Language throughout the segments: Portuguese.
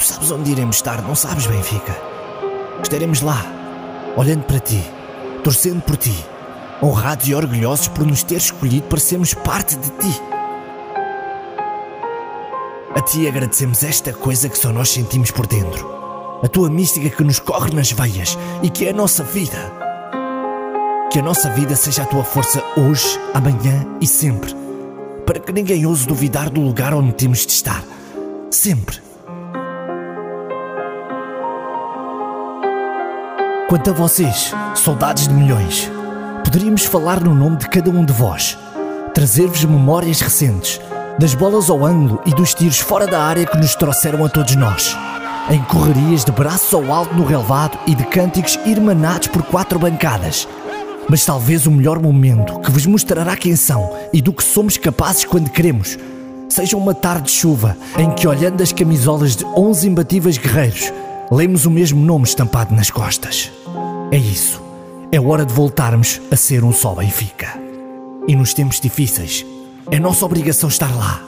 Tu sabes onde iremos estar, não sabes, Benfica? Estaremos lá, olhando para ti, torcendo por ti, honrados e orgulhosos por nos ter escolhido para sermos parte de ti. A ti agradecemos esta coisa que só nós sentimos por dentro. A tua mística que nos corre nas veias e que é a nossa vida. Que a nossa vida seja a tua força hoje, amanhã e sempre. Para que ninguém ouse duvidar do lugar onde temos de estar. Sempre. Quanto a vocês, soldados de milhões, poderíamos falar no nome de cada um de vós, trazer-vos memórias recentes das bolas ao ângulo e dos tiros fora da área que nos trouxeram a todos nós. Em correrias de braços ao alto no relevado e de cânticos irmanados por quatro bancadas. Mas talvez o melhor momento que vos mostrará quem são e do que somos capazes quando queremos seja uma tarde de chuva em que, olhando as camisolas de 11 imbatíveis guerreiros, lemos o mesmo nome estampado nas costas. É isso. É hora de voltarmos a ser um só Benfica. E nos tempos difíceis, é nossa obrigação estar lá,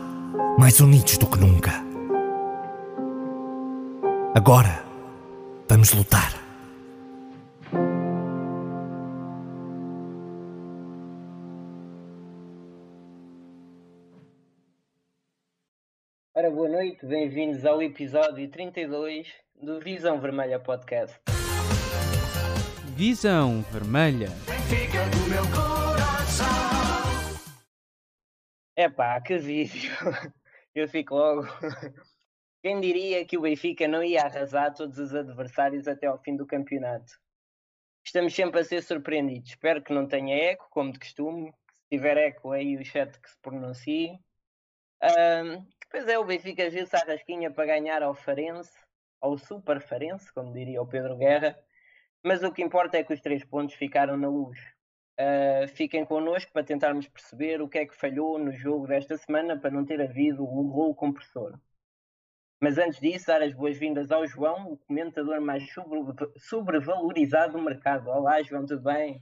mais unidos do que nunca. Agora, vamos lutar. Ora, boa noite, bem-vindos ao episódio 32 do Visão Vermelha Podcast. Visão Vermelha. Epá, que vídeo! Eu fico logo. Quem diria que o Benfica não ia arrasar todos os adversários até ao fim do campeonato? Estamos sempre a ser surpreendidos. Espero que não tenha eco, como de costume. Se tiver eco, aí o chat que se pronuncie. Um, depois é, o Benfica viu-se à rasquinha para ganhar ao Farense, ao Super Farense, como diria o Pedro Guerra. Mas o que importa é que os três pontos ficaram na luz. Uh, fiquem connosco para tentarmos perceber o que é que falhou no jogo desta semana para não ter havido o rolo compressor. Mas antes disso, dar as boas-vindas ao João, o comentador mais sobrevalorizado do mercado. Olá, João, tudo bem?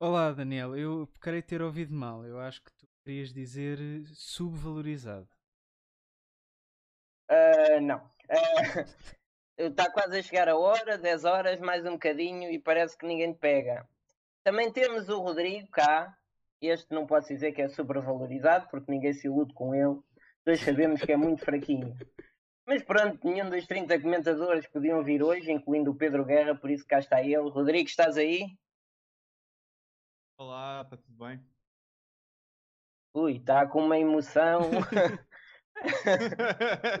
Olá, Daniel. Eu queria ter ouvido mal. Eu acho que tu querias dizer subvalorizado. Uh, não. Uh, está quase a chegar a hora, 10 horas, mais um bocadinho, e parece que ninguém te pega. Também temos o Rodrigo cá. Este não posso dizer que é sobrevalorizado, porque ninguém se ilude com ele. Todos sabemos que é muito fraquinho. Mas pronto, nenhum dos 30 comentadores podiam vir hoje, incluindo o Pedro Guerra, por isso cá está ele. Rodrigo, estás aí? Olá, está tudo bem? Ui, está com uma emoção.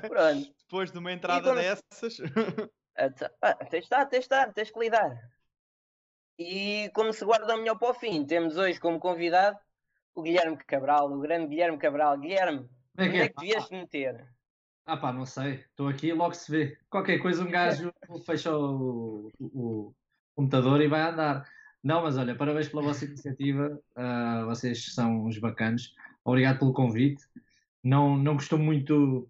pronto. Depois de uma entrada quando... dessas. ah, tens de estar, tens de estar, tens que lidar. E como se guarda melhor para o fim, temos hoje como convidado o Guilherme Cabral, o grande Guilherme Cabral. Guilherme, é onde é, é que vieste meter? Ah pá, não sei, estou aqui e logo se vê. Qualquer coisa um gajo fecha o, o, o, computador e vai andar. Não, mas olha, parabéns pela vossa iniciativa, uh, vocês são uns bacanos. Obrigado pelo convite. Não, não costumo muito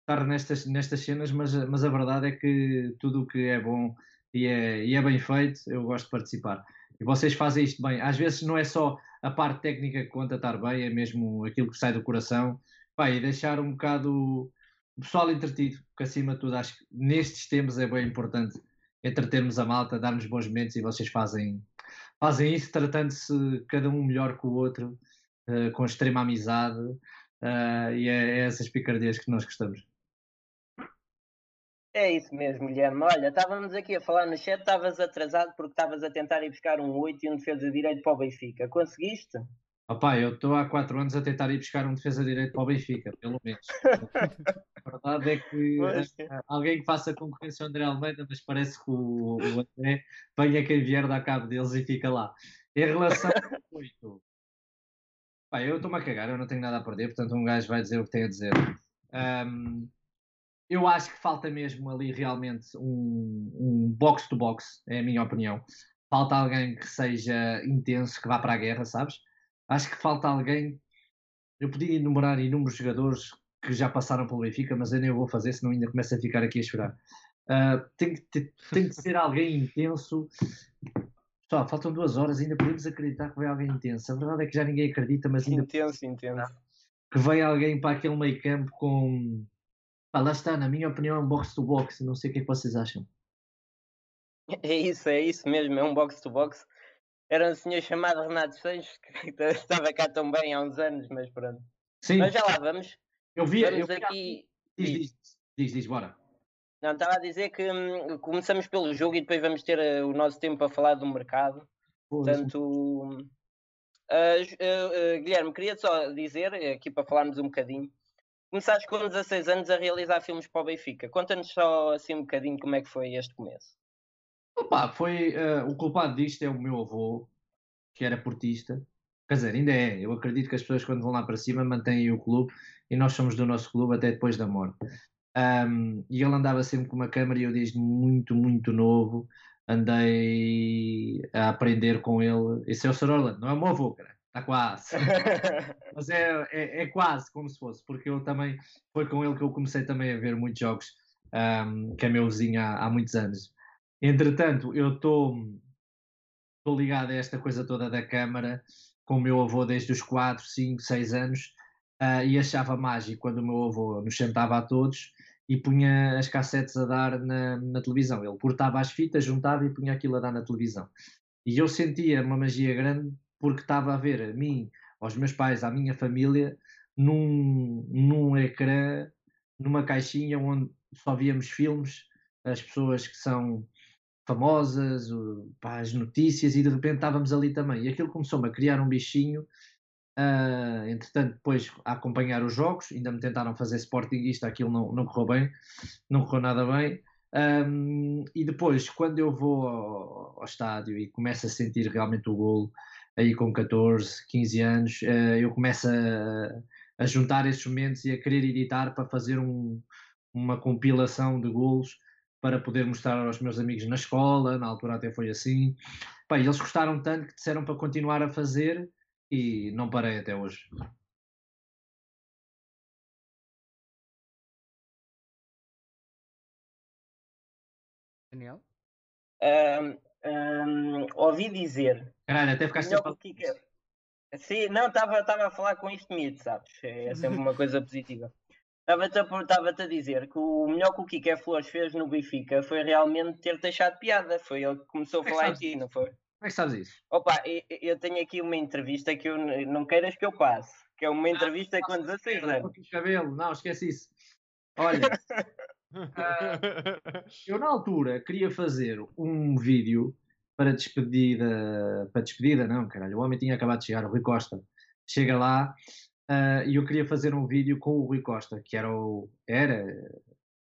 estar nestas, nestas cenas, mas, mas a verdade é que tudo o que é bom e é, e é bem feito, eu gosto de participar. E vocês fazem isto bem. Às vezes não é só a parte técnica que conta estar bem, é mesmo aquilo que sai do coração. Pá, e deixar um bocado o pessoal entretido, porque acima de tudo acho que nestes tempos é bem importante entretermos a malta, darmos bons momentos e vocês fazem, fazem isso tratando-se cada um melhor que o outro, uh, com extrema amizade, uh, e é, é essas picardias que nós gostamos. É isso mesmo, Guilherme. Olha, estávamos aqui a falar no chat, estavas atrasado porque estavas a tentar ir buscar um 8 e um defesa de direito para o Benfica. Conseguiste? Opa, eu estou há 4 anos a tentar ir buscar um defesa de direito para o Benfica, pelo menos. a verdade é que uh, alguém que faça concorrência ao André Almeida, mas parece que o, o André venha quem vier dar cabo deles e fica lá. Em relação ao 8, pá, eu estou-me a cagar, eu não tenho nada a perder, portanto um gajo vai dizer o que tem a dizer. Um, eu acho que falta mesmo ali realmente um, um box é a minha opinião. Falta alguém que seja intenso, que vá para a guerra, sabes? Acho que falta alguém. Eu podia enumerar inúmeros jogadores que já passaram pelo Benfica, mas eu nem vou fazer, senão ainda começo a ficar aqui a chorar. Uh, tem, que, tem que ser alguém intenso. Só, faltam duas horas, ainda podemos acreditar que vai alguém intenso. A verdade é que já ninguém acredita, mas ainda. Intenso, intenso. Que vem alguém para aquele meio campo com Ah, lá está, na minha opinião, é um box to box. Não sei o que é que vocês acham. É isso, é isso mesmo, é um box to box. Era um senhor chamado Renato Sanches que estava cá tão bem há uns anos, mas pronto. Sim. Mas já lá vamos. Eu vi, vamos eu aqui. Diz, diz, diz, diz, bora. Não, estava a dizer que hum, começamos pelo jogo e depois vamos ter uh, o nosso tempo a falar do mercado. Portanto, uh, uh, Guilherme, queria só dizer, aqui para falarmos um bocadinho, começaste com 16 anos a realizar filmes para o Benfica. Conta-nos só assim um bocadinho como é que foi este começo. Opa, foi, o culpado disto é o meu avô, que era portista. Quer dizer, ainda é. Eu acredito que as pessoas quando vão lá para cima mantêm o clube e nós somos do nosso clube até depois da morte. Um, e ele andava sempre com uma câmera e eu desde muito, muito novo andei a aprender com ele. Esse é o Sr. Orlando, não é o meu avô, cara. Está quase. Mas é, é, é, quase como se fosse, porque eu também foi com ele que eu comecei também a ver muitos jogos, um, que é meu vizinho há, há muitos anos. Entretanto, eu estou ligado a esta coisa toda da câmara com o meu avô desde os 4, 5, 6 anos uh, e achava mágico quando o meu avô nos sentava a todos e punha as cassetes a dar na, na, televisão. Ele cortava as fitas, juntava e punha aquilo a dar na televisão. E eu sentia uma magia grande porque estava a ver a mim, aos meus pais, à minha família, num, num ecrã, numa caixinha onde só víamos filmes, as pessoas que são famosas, pá, as notícias, e de repente estávamos ali também. E aquilo começou-me a criar um bichinho Uh, entretanto, depois a acompanhar os jogos, ainda me tentaram fazer Sportingista, aquilo não, não correu bem, não correu nada bem. Um, e depois, quando eu vou ao, ao, estádio e começo a sentir realmente o golo, aí com 14, 15 anos, uh, eu começo a, a, juntar esses momentos e a querer editar para fazer um, uma compilação de golos para poder mostrar aos meus amigos na escola, na altura até foi assim. Eles gostaram tanto que disseram para continuar a fazer e não parei até hoje. Daniel? Um, um, ouvi dizer. Caralho, até ficaste sem Kika... Sim, não, estava a falar com isto mito, sabes? É sempre uma coisa positiva. Estava-te a, a dizer que o melhor que o Kike Flores fez no Benfica foi realmente ter deixado piada. Foi ele que começou a é falar aqui, não foi? Como é que sabes isso? Opa, eu tenho aqui uma entrevista que eu não queiras que eu passe, que é uma ah, entrevista ah, com 16 anos. Cabelo, não, esquece isso. Olha, uh, eu na altura queria fazer um vídeo para despedida, para despedida não, caralho, o homem tinha acabado de chegar, o Rui Costa. Chega lá uh, e eu queria fazer um vídeo com o Rui Costa, que era o, era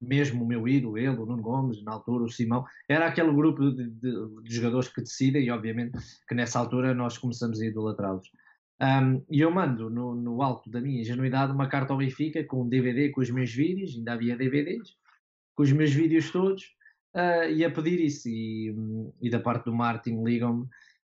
mesmo o meu ídolo, ele, o Nuno Gomes, na altura o Simão, era aquele grupo de, de, de jogadores que decidem e obviamente que nessa altura nós começamos a idolatrá-los. Um, e eu mando no, no, alto da minha ingenuidade uma carta ao Benfica com um DVD com os meus vídeos, ainda havia DVDs, com os meus vídeos todos, uh, e a pedir isso. E, e da parte do Martin ligam-me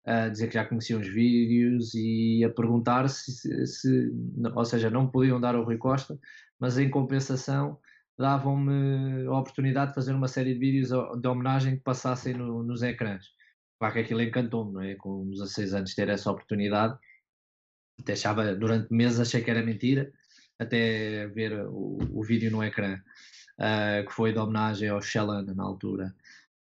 a dizer que já conheciam os vídeos e a perguntar se, se, se, ou seja, não podiam dar ao Rui Costa, mas em compensação davam-me a oportunidade de fazer uma série de vídeos de homenagem que passassem no, nos ecrãs. Claro que aquilo encantou-me, não é? Com 16 anos ter essa oportunidade. Até achava, durante meses achei que era mentira, até ver o, o vídeo no ecrã, uh, que foi de homenagem ao Shalana na altura.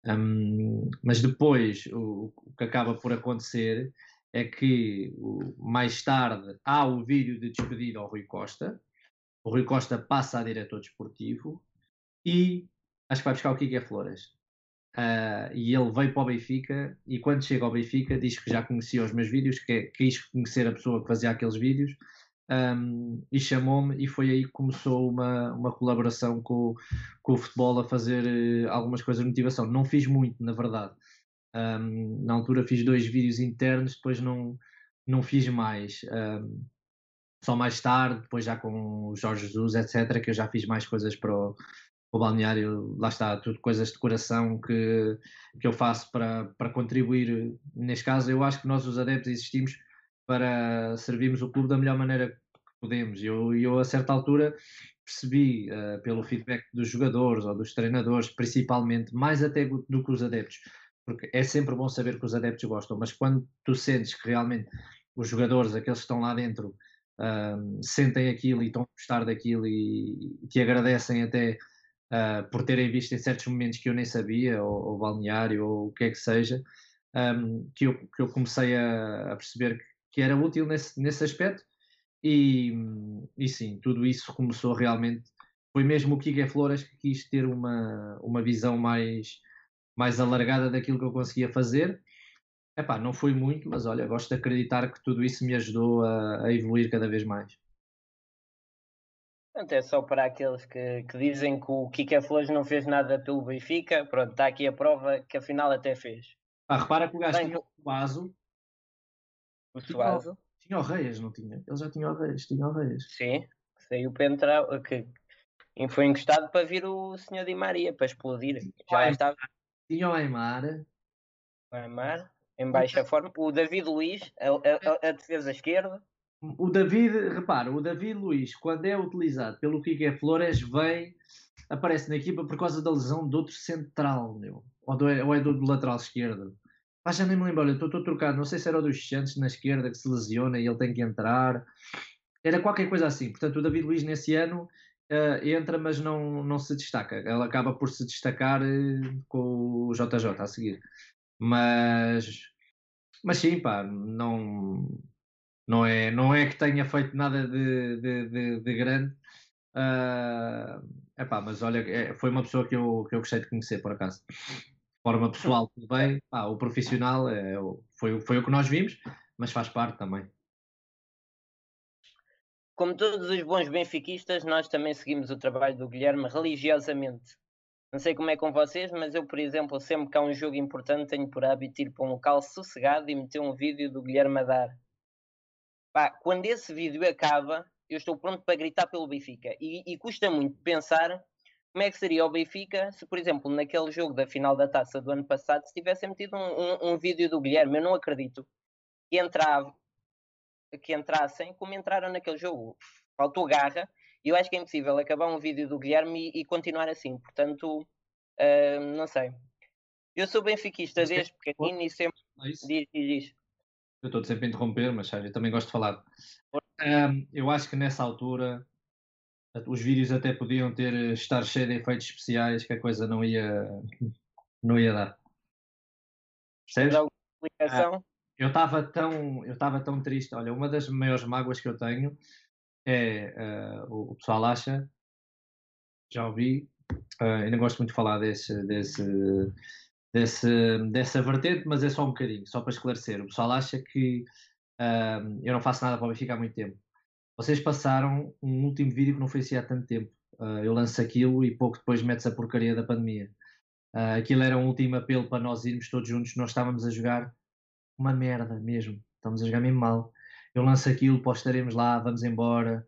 Um, mas depois, o, o, que acaba por acontecer é que mais tarde há o vídeo de despedida ao Rui Costa, o Rui Costa passa a diretor desportivo e acho que vai buscar o Kike Flores. Uh, e ele veio para o Benfica e quando chega ao Benfica diz que já conhecia os meus vídeos, que quis conhecer a pessoa que fazia aqueles vídeos um, e chamou-me e foi aí que começou uma, uma colaboração com, com o futebol a fazer uh, algumas coisas de motivação. Não fiz muito, na verdade. Um, na altura fiz dois vídeos internos, depois não, não fiz mais. Um, só mais tarde, depois já com o Jorge Jesus, etc., que eu já fiz mais coisas para o, o balneário, lá está, tudo coisas de coração que, que eu faço para, para contribuir. Neste caso, eu acho que nós, os adeptos, existimos para servirmos o clube da melhor maneira que podemos. E eu, eu, a certa altura, percebi, uh, pelo feedback dos jogadores ou dos treinadores, principalmente, mais até do que os adeptos, porque é sempre bom saber que os adeptos gostam, mas quando tu sentes que realmente os jogadores, aqueles que estão lá dentro, uh, sentem aquilo e estão a gostar daquilo e, e te agradecem até uh, por terem visto em certos momentos que eu nem sabia, ou, ou balneário, ou o que é que seja, um, que, eu, que eu comecei a, a perceber que, que, era útil nesse, nesse aspecto. E, e sim, tudo isso começou realmente. Foi mesmo o Kike Flores que quis ter uma, uma visão mais, mais alargada daquilo que eu conseguia fazer. Epá, não foi muito, mas olha, gosto de acreditar que tudo isso me ajudou a, a evoluir cada vez mais. Pronto, é só para aqueles que, que dizem que o Kika Flores não fez nada pelo Benfica. Pronto, está aqui a prova que afinal até fez. Ah, repara que o gajo tinha o Suazo. O Suazo. Tinha o Reis, não tinha? Ele já tinha o Reis, tinha o Reis. Sim, saiu para entrar, que foi encostado para vir o senhor Di Maria, para explodir. Já estava. Tinha o Aymar. O Aymar, em baixa forma. O David Luiz, a, a, a defesa esquerda. O David, repara, o David Luiz, quando é utilizado pelo Kike Flores, vem, aparece na equipa por causa da lesão do outro central, meu. Ou, do, ou é do, do lateral esquerdo. Ah, já nem me lembro, estou trocado, não sei se era o dos Santos na esquerda que se lesiona e ele tem que entrar. Era qualquer coisa assim. Portanto, o David Luiz nesse ano uh, entra, mas não, não se destaca. Ele acaba por se destacar uh, com o JJ a seguir. Mas, mas sim, pá, não não é, não é que tenha feito nada de, de, de, de grande. Uh, epá, mas olha, é, foi uma pessoa que eu, que eu gostei de conhecer, por acaso. De forma pessoal, tudo bem. Ah, o profissional é, foi, foi o que nós vimos, mas faz parte também. Como todos os bons benfiquistas, nós também seguimos o trabalho do Guilherme religiosamente. Não sei como é com vocês, mas eu, por exemplo, sempre que há um jogo importante, tenho por hábito ir para um local sossegado e meter um vídeo do Guilherme a dar Pá, quando esse vídeo acaba, eu estou pronto para gritar pelo Benfica. E, e, custa muito pensar como é que seria o Benfica se, por exemplo, naquele jogo da final da taça do ano passado, se tivessem metido um, um, um vídeo do Guilherme. Eu não acredito que, entrava, que entrassem como entraram naquele jogo. Faltou garra. E eu acho que é impossível acabar um vídeo do Guilherme e, e continuar assim. Portanto, uh, não sei. Eu sou benfiquista desde pequenino e sempre. É diz, diz, diz. Eu estou sempre a interromper, mas sabe, eu também gosto de falar. Um, eu acho que nessa altura os vídeos até podiam ter eh, estar cheio de efeitos especiais que a coisa não ia não ia dar. Percebes? Ah, eu estava tão eu estava tão triste. Olha, uma das maiores mágoas que eu tenho é uh, o, pessoal acha já ouvi uh, ainda gosto muito de falar desse desse desse, dessa vertente, mas é só um bocadinho, só para esclarecer. O pessoal acha que uh, eu não faço nada para o Benfica há muito tempo. Vocês passaram um último vídeo que não foi assim há tanto tempo. Uh, eu lanço aquilo e pouco depois metes a porcaria da pandemia. Aquilo era um último apelo para nós irmos todos juntos. Nós estávamos a jogar uma merda mesmo. Estamos a jogar mesmo mal. Eu lanço aquilo, postaremos lá, vamos embora.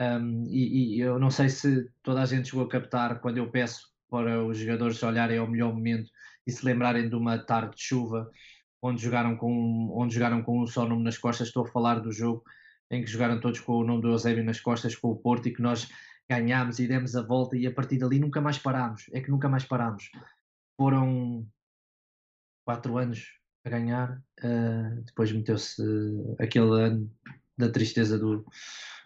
Um, e, e, eu não sei se toda a gente chegou a captar quando eu peço para os jogadores olharem ao melhor momento e se lembrarem de uma tarde de chuva onde jogaram com, onde jogaram com um só nome nas costas, estou a falar do jogo em que jogaram todos com o nome do Eusébio nas costas com o Porto e que nós ganhámos e demos a volta e a partir dali nunca mais parámos, é que nunca mais parámos. Foram quatro anos a ganhar, uh, depois meteu-se aquele ano da tristeza do,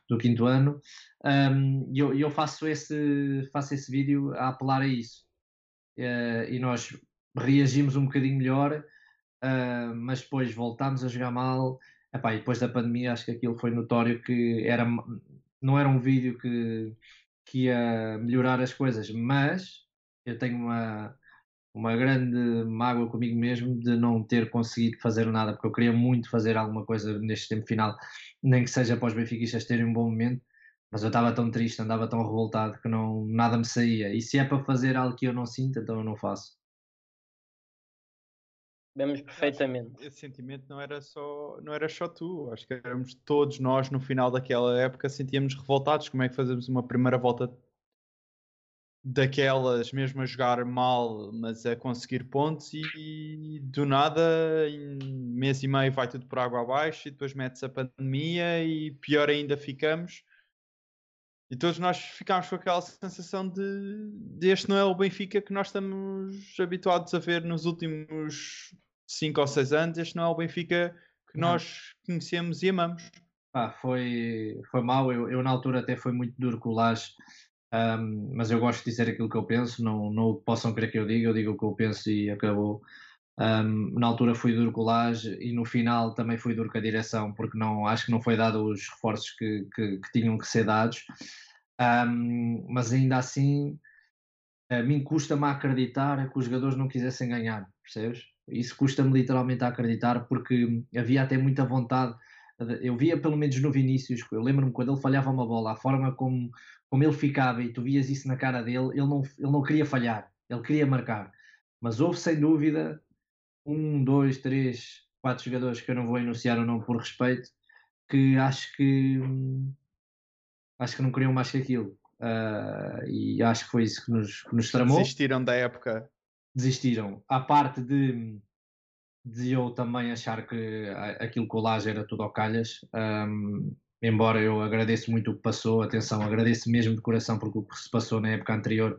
do quinto ano. Um, e eu, eu faço, esse, faço esse vídeo a apelar a isso. Uh, e nós reagimos um bocadinho melhor, uh, mas depois voltámos a jogar mal. Epá, e depois da pandemia, acho que aquilo foi notório que era, não era um vídeo que, que ia melhorar as coisas, mas eu tenho uma, uma grande mágoa comigo mesmo de não ter conseguido fazer nada, porque eu queria muito fazer alguma coisa neste tempo final, nem que seja para os benfiquistas terem um bom momento, mas eu estava tão triste, andava tão revoltado que não, nada me saía. E se é para fazer algo que eu não sinto, então eu não faço. Vemos perfeitamente. Esse sentimento não era só não era só tu, acho que éramos todos nós no final daquela época sentíamos revoltados. Como é que fazemos uma primeira volta daquelas, mesmo a jogar mal, mas a conseguir pontos e do nada em mês e meio vai tudo por água abaixo e depois mete-se a pandemia e pior ainda ficamos. E todos nós ficámos com aquela sensação de, de este não é o Benfica que nós estamos habituados a ver nos últimos 5 ou 6 anos, este não é o Benfica que não. nós conhecemos e amamos. pá, foi, foi mau. Eu, eu, na altura até foi muito duro com o Laje, um, mas eu gosto de dizer aquilo que eu penso, não, não possam querer que eu diga, eu digo o que eu penso e acabou. Um, na altura fui duro com o Laje e no final também fui duro com a direção, porque não, acho que não foi dado os reforços que, que, que tinham que ser dados. Um, mas ainda assim, a mim custa-me acreditar que os jogadores não quisessem ganhar, percebes? Isso custa-me literalmente a acreditar, porque havia até muita vontade. Eu via, pelo menos no Vinícius, eu lembro-me quando ele falhava uma bola, a forma como, como ele ficava e tu vias isso na cara dele, ele não, ele não queria falhar, ele queria marcar. Mas houve sem dúvida um, dois, três, quatro jogadores que eu não vou enunciar o nome por respeito, que acho que acho que não queriam mais que aquilo. Uh, e acho que foi isso que nos, que nos tramou. Desistiram da época. Desistiram. A parte de, de eu também achar que aquilo com o Laje era tudo ao calhas. Um, embora eu agradeço muito o que passou, atenção, agradeço mesmo de coração porque o que se passou na época anterior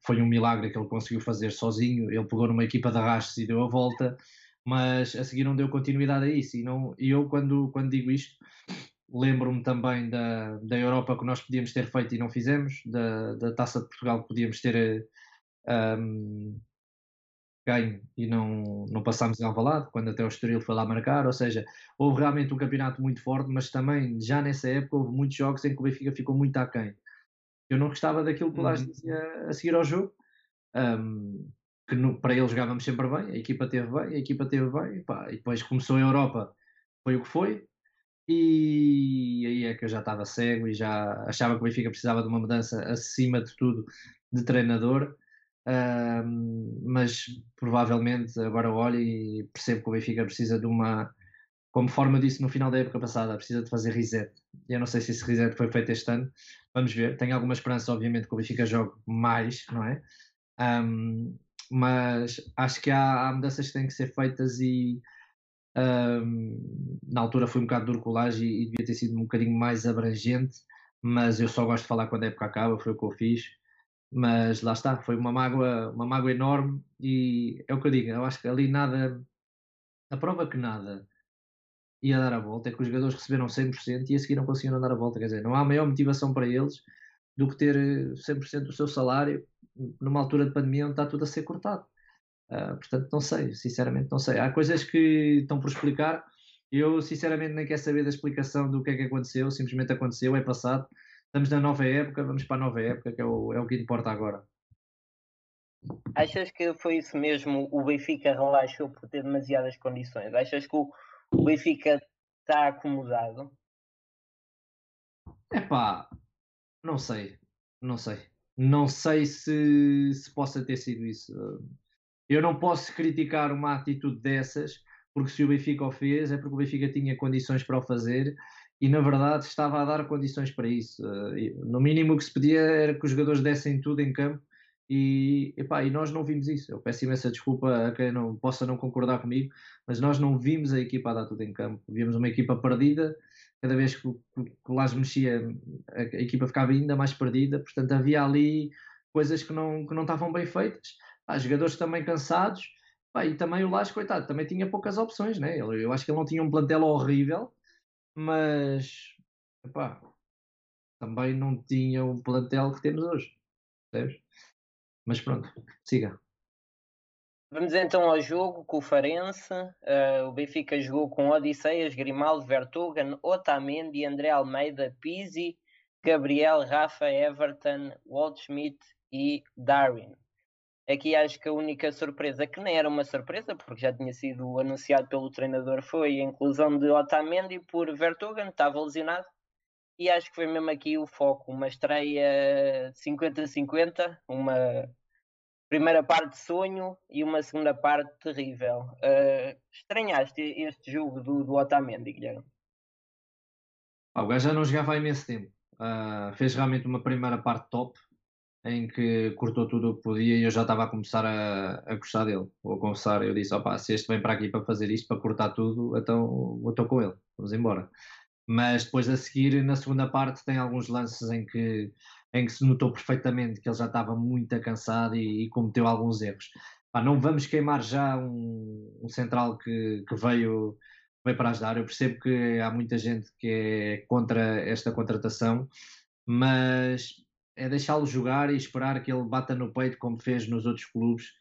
foi um milagre que ele conseguiu fazer sozinho. Ele pegou numa equipa de arrastos e deu a volta, mas a seguir não deu continuidade a isso. E, não, eu, quando, quando digo isto, lembro-me também da, da Europa que nós podíamos ter feito e não fizemos, da, da Taça de Portugal que podíamos ter um, ganho e não, não passámos em Alvalade, quando até o Estoril foi lá marcar, ou seja, houve realmente um campeonato muito forte, mas também já nessa época houve muitos jogos em que o Benfica ficou muito aquém. Eu não gostava daquilo que o Lage uhum. dizia a seguir ao jogo, um, que no, para ele jogávamos sempre bem, a equipa teve bem, a equipa teve bem, pá, e depois começou a Europa, foi o que foi, e aí é que eu já estava cego e já achava que o Benfica precisava de uma mudança acima de tudo de treinador, um, mas provavelmente agora olho e percebo que o Benfica precisa de uma, como forma disse no final da época passada, precisa de fazer reset. Eu não sei se esse reset foi feito este ano, vamos ver. Tenho alguma esperança, obviamente, que o Benfica jogue mais, não é? Um, mas acho que há, há, mudanças que têm que ser feitas e um, na altura foi um bocado duro colagem e, e devia ter sido um bocadinho mais abrangente, mas eu só gosto de falar quando a época acaba, foi o que eu fiz. Mas lá está, foi uma mágoa, uma mágoa enorme e é o que eu digo, eu acho que ali nada, a prova que nada ia dar a volta, é que os jogadores receberam 100% e a seguir não conseguiram dar a volta. Quer dizer, não há maior motivação para eles do que ter 100% do seu salário numa altura de pandemia onde está tudo a ser cortado. Uh, portanto, não sei, sinceramente não sei. Há coisas que estão por explicar. Eu, sinceramente, nem quero saber da explicação do que é que aconteceu, simplesmente aconteceu, é passado. Estamos na nova época, vamos para a nova época, que é o, é o que importa agora. Achas que foi isso mesmo? O Benfica relaxou por ter demasiadas condições? Achas que o, o Benfica está acomodado? É pá, não sei, não sei. Não sei se, se possa ter sido isso. Eu não posso criticar uma atitude dessas, porque se o Benfica o fez, é porque o Benfica tinha condições para o fazer e, na verdade, estava a dar condições para isso. No mínimo, o que se pedia era que os jogadores dessem tudo em campo e, epá, e nós não vimos isso. Eu peço imensa desculpa a quem não possa não concordar comigo, mas nós não vimos a equipa a dar tudo em campo. Vimos uma equipa perdida, cada vez que, que o Lás mexia, a, a, equipa ficava ainda mais perdida. Portanto, havia ali coisas que não, que não estavam bem feitas. Há jogadores também cansados. e também o Lás, coitado, também tinha poucas opções. Né? Eu, eu acho que ele não tinha um plantel horrível, mas epá, também não tinha um plantel que temos hoje. Percebes? Mas pronto, siga. Vamos então ao jogo com o Farense. Uh, o Benfica jogou com Odisseias, Grimaldo, Vertogen, Otamendi, André Almeida, Pizzi, Gabriel, Rafa, Everton, Walt Schmidt e Darwin. Aqui acho que a única surpresa, que nem era uma surpresa, porque já tinha sido anunciado pelo treinador, foi a inclusão de Otamendi por Vertogen, estava lesionado. E acho que foi mesmo aqui o foco, uma estreia 50-50, uma primeira parte sonho e uma segunda parte terrível. Uh, estranhaste este jogo do, do Otamendi, Guilherme? Ah, o gajo já não jogava há imenso tempo. Uh, fez realmente uma primeira parte top, em que cortou tudo o que podia e eu já estava a começar a, a gostar dele. Vou confessar, eu disse, opa, se este vem para aqui para fazer isto, para cortar tudo, então eu estou com ele, vamos embora. Mas depois a seguir, na segunda parte, tem alguns lances em que em que se notou perfeitamente que ele já estava muito cansado e, e cometeu alguns erros. Pá, não vamos queimar já um, um central que, que, veio veio para ajudar. Eu percebo que há muita gente que é contra esta contratação, mas é deixá-lo jogar e esperar que ele bata no peito como fez nos outros clubes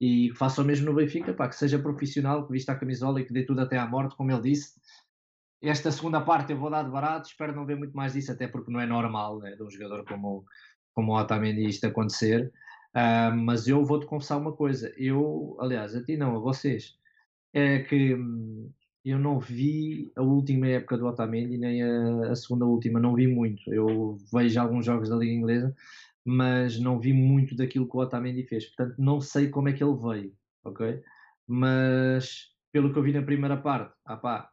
e que faça o mesmo no Benfica, pá, que seja profissional, que vista a camisola e que dê tudo até à morte, como ele disse. Esta segunda parte eu vou dar de barato, espero não ver muito mais disso, até porque não é normal né, de um jogador como, como o Otamendi isto acontecer. Uh, mas eu vou-te confessar uma coisa, eu, aliás, a ti não, a vocês, é que hum, eu não vi a última época do Otamendi, nem a, a, segunda última, não vi muito. Eu vejo alguns jogos da Liga Inglesa, mas não vi muito daquilo que o Otamendi fez. Portanto, não sei como é que ele veio, ok? Mas, pelo que eu vi na primeira parte, ah pá,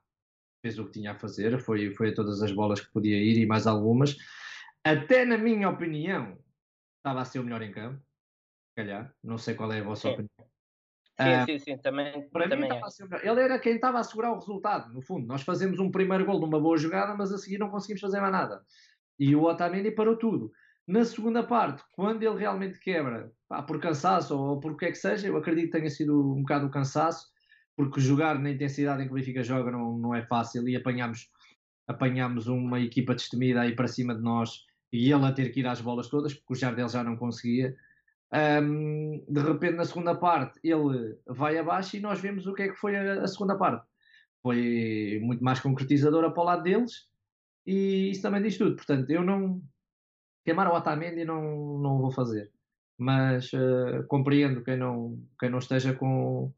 fez o que tinha a fazer, foi, foi a todas as bolas que podia ir e mais algumas. Até na minha opinião, estava a ser o melhor em campo calhar. Não sei qual é a vossa sim. opinião. Sim, uh, sim, sim, também. Para também mim, é. ele era quem estava a assegurar o resultado, no fundo. Nós fazemos um primeiro gol numa boa jogada, mas a seguir não conseguimos fazer mais nada. E o Otamendi parou tudo. Na segunda parte, quando ele realmente quebra, pá, por cansaço ou por o que é que seja, eu acredito que tenha sido um bocado o cansaço, porque jogar na intensidade em que o Benfica joga não, não é fácil e apanhamos, apanhamos uma equipa destemida aí para cima de nós e ele a ter que ir às bolas todas, porque o Jardel já não conseguia. Um, de repente, na segunda parte, ele vai abaixo e nós vemos o que é que foi a, a segunda parte. Foi muito mais concretizadora para o lado deles e isso também diz tudo. Portanto, eu não. Queimar o Otamendi não, não vou fazer, mas uh, compreendo quem não, quem não esteja com,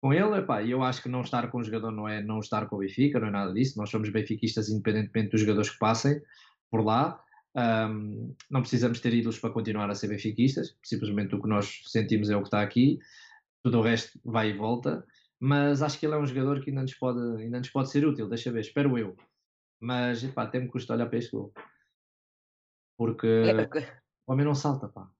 com ele. Epá, eu acho que não estar com o jogador não é não estar com o Benfica, não é nada disso. Nós somos benfiquistas independentemente dos jogadores que passem por lá. Um, não precisamos ter ídolos para continuar a ser benfiquistas, simplesmente o que nós sentimos é o que está aqui, tudo o resto vai e volta. Mas acho que ele é um jogador que ainda nos pode, ainda nos pode ser útil, deixa ver, espero eu. Mas epá, até me custa olhar para este gol porque o homem não salta, pá.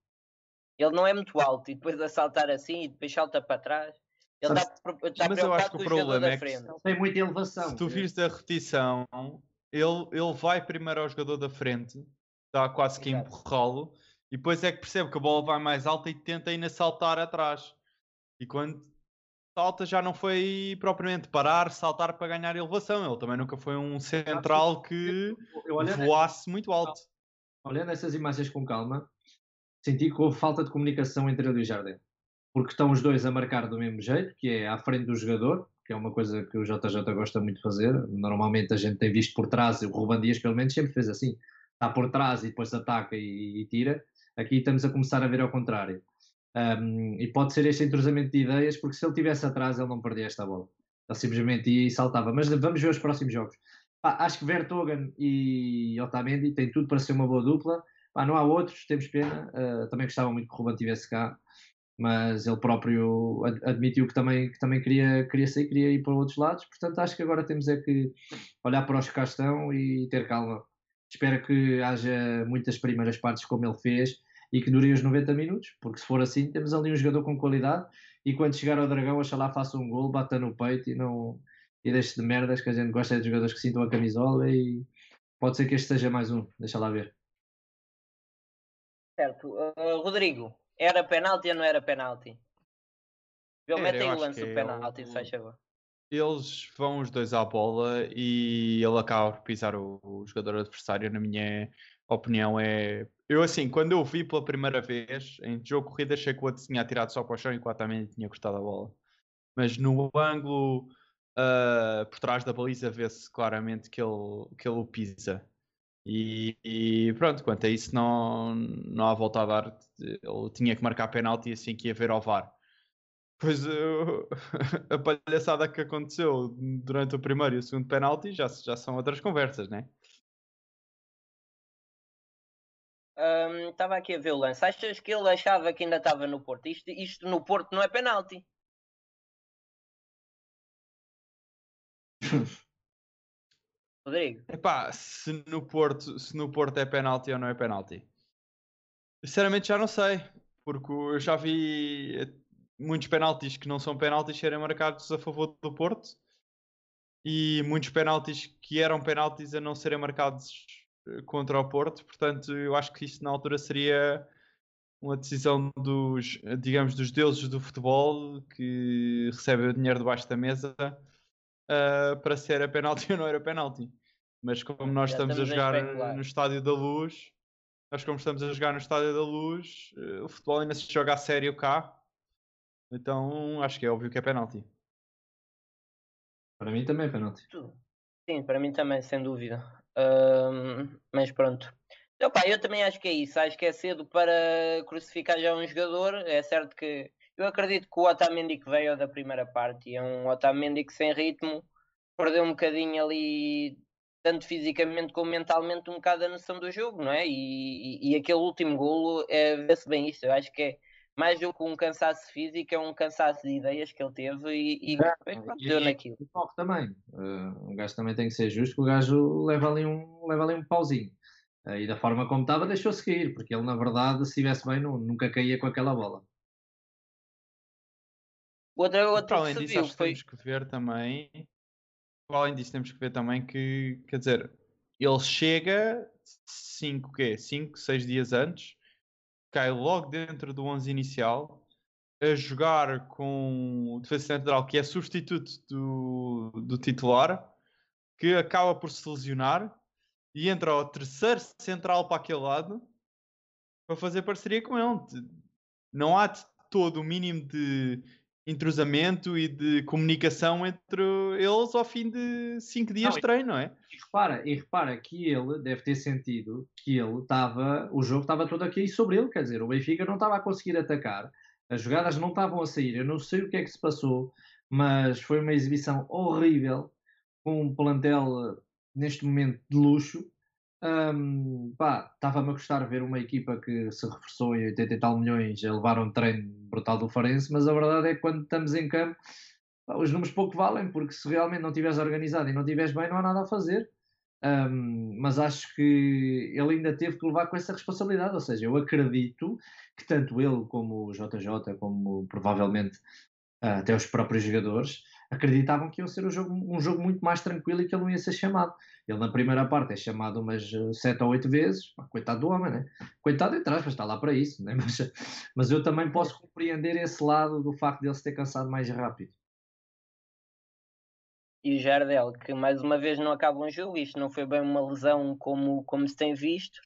Ele não é muito alto e depois a saltar assim e depois salta para trás. Ele está, está Mas eu acho que o problema é que tem muita elevação. Se tu vires a repetição, ele, ele vai primeiro ao jogador da frente está quase que empurrá-lo, e depois é que percebe que a bola vai mais alta e tenta ainda saltar atrás. E quando salta já não foi propriamente parar, saltar para ganhar elevação. Ele também nunca foi um central que voasse muito alto. Olhando essas imagens com calma, senti que houve falta de comunicação entre ele e o Jardim. Porque estão os dois a marcar do mesmo jeito, que é à frente do jogador, que é uma coisa que o JJ gosta muito de fazer. Normalmente a gente tem visto por trás, o Ruban Dias pelo menos sempre fez assim está por trás e depois ataca e, e, tira. Aqui estamos a começar a ver ao contrário. Um, e pode ser este entrosamento de ideias, porque se ele tivesse atrás, ele não perdia esta bola. Ele simplesmente ia e saltava. Mas vamos ver os próximos jogos. Pá, acho que Vertogen e Otamendi têm tudo para ser uma boa dupla. Pá, não há outros, temos pena. Uh, também gostava muito que o Ruben estivesse cá, mas ele próprio admitiu que também, que também queria, queria sair, queria ir para outros lados. Portanto, acho que agora temos é que olhar para os que cá estão e ter calma Espero que haja muitas primeiras partes como ele fez e que durem os 90 minutos, porque se for assim, temos ali um jogador com qualidade e quando chegar ao Dragão, oxalá faça um gol, bata no peito e não e deixe de merdas, que a gente gosta de jogadores que sintam a camisola e pode ser que este seja mais um, deixa lá ver. Certo. Uh, Rodrigo, era penalti ou não era penalti? Eu mete aí o lance do penalti, se faz favor eles vão os dois à bola e ele acaba por pisar o, o, jogador adversário, na minha opinião, é. Eu, assim, quando eu vi pela primeira vez em jogo corrida, achei que o outro tinha atirado só para o chão e o também tinha cortado a bola. Mas no ângulo uh, por trás da baliza vê-se claramente que ele, que ele o pisa. E, e, pronto, quanto a isso, não, não há volta a dar. Ele tinha que marcar penalti assim que ia ver ao VAR. Pois eu, a palhaçada que aconteceu durante o primeiro e o segundo penalti já, já são outras conversas, né? Estava um, aqui a ver o lance. Achas que ele achava que ainda estava no Porto? Isto, isto no Porto não é penalti. Rodrigo. Epá, se no Porto, se no Porto é penalti ou não é penalti. Sinceramente já não sei. Porque eu já vi muitos penaltis que não são penaltis serem marcados a favor do Porto e muitos penaltis que eram penaltis a não serem marcados eh, contra o Porto. Portanto, eu acho que isto na altura seria uma decisão dos, digamos, dos deuses do futebol que recebem o dinheiro debaixo da mesa uh, para se era penalti ou não era penalti. Mas como nós estamos, a estamos a jogar especular. no Estádio da Luz, nós como estamos a jogar no Estádio da Luz, uh, o futebol ainda se joga a sério cá. Então acho que é óbvio que é penalti. Para mim também é penalti. Sim, para mim também, sem dúvida. Ahm, mas pronto. Então, pá, eu também acho que é isso. Acho que é cedo para crucificar já um jogador. É certo que eu acredito que o Otamendi que veio da primeira parte é um Otamendi que sem ritmo perdeu um bocadinho ali, tanto fisicamente como mentalmente, um bocado a noção do jogo, não é? E, e, e aquele último golo é, vê-se bem isto. Eu acho que é mais do que um cansaço físico, é um cansaço de ideias que ele teve e, e É, e- deu naquilo. O toque também. Uh, o gajo também tem que ser justo, que o gajo leva ali um, leva ali um pauzinho. Uh, e da forma como estava, deixou-se cair, porque ele, na verdade, se estivesse bem, nu- nunca caía com aquela bola. Outra, Para outra além disso, viu acho que foi. temos que ver também. Para além disso, temos que ver também que, quer dizer, ele chega 5, quê? 5, 6 dias antes, cai logo dentro do 11 inicial, a jogar com o defesa central, que é substituto do, do titular, que acaba por se lesionar e entra o terceiro central para aquele lado para fazer parceria com ele. Não há de todo o mínimo de entrosamento e de comunicação entre eles ao fim de 5 dias Não, de treino, não é? E repara, e repara que ele deve ter sentido que ele estava, o jogo estava todo aqui sobre ele, quer dizer, o Benfica não estava a conseguir atacar, as jogadas não estavam a sair, eu não sei o que é que se passou, mas foi uma exibição horrível, com um plantel eh, neste momento de luxo. Pá, estava-me a gostar ver uma equipa que se reforçou em 80 e tal milhões a levar um treino brutal do Farense, mas a verdade é que quando estamos em campo pá, os números pouco valem, porque se realmente não estiveres organizado e não estiveres bem, não há nada a fazer. Um, mas acho que ele ainda teve que levar com essa responsabilidade. Ou seja, eu acredito que tanto ele como o JJ, como provavelmente ah, até os próprios jogadores, acreditavam que ia ser um jogo, um jogo muito mais tranquilo e que ele não ia ser chamado. Ele na primeira parte é chamado umas eh, sete ou oito vezes, coitado do homem, né? Coitado entre aspas, está lá para isso, né? mas, mas eu também posso compreender esse lado do facto de ele se ter cansado mais rápido. E o Jardel, que mais uma vez não acaba um jogo, isto não foi bem uma lesão como, como se tem visto.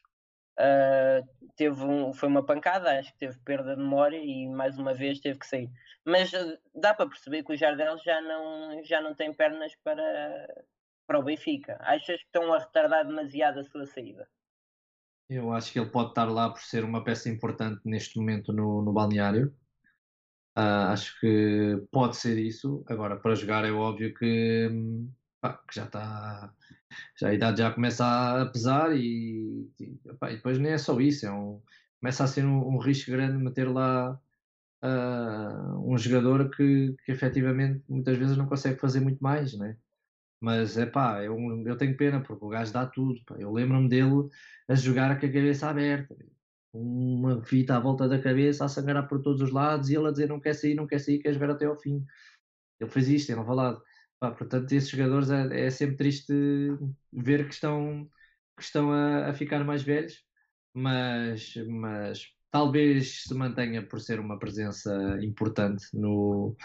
Ah, teve um, foi uma pancada, acho que teve perda de memória e mais uma vez teve que sair. Mas ah, dá para perceber que o Jardel já não, já não tem pernas para, para o Benfica. Achas que estão a retardar demasiado a sua saída? Eu acho que ele pode estar lá por ser uma peça importante neste momento no, no balneário. Ah, acho que pode ser isso. Agora, para jogar, é óbvio que, hum, pá, que já está. Já a idade já começa a pesar e, e, pá, e depois nem é só isso. É um, começa a ser um, um risco grande meter lá ah, um jogador que, que efetivamente muitas vezes não consegue fazer muito mais, né? Mas é pá, eu, eu tenho pena porque o gajo dá tudo. pá. Eu lembro-me dele a jogar com a cabeça aberta, uma fita à volta da cabeça, a sangrar por todos os lados e ele a dizer não quer sair, não quer sair, quer jogar até ao fim. Ele fez isto em Alvalade. Pá, portanto, esses jogadores é, é sempre triste ver que estão, que estão a, a ficar mais velhos, mas, mas talvez se mantenha por ser uma presença importante no,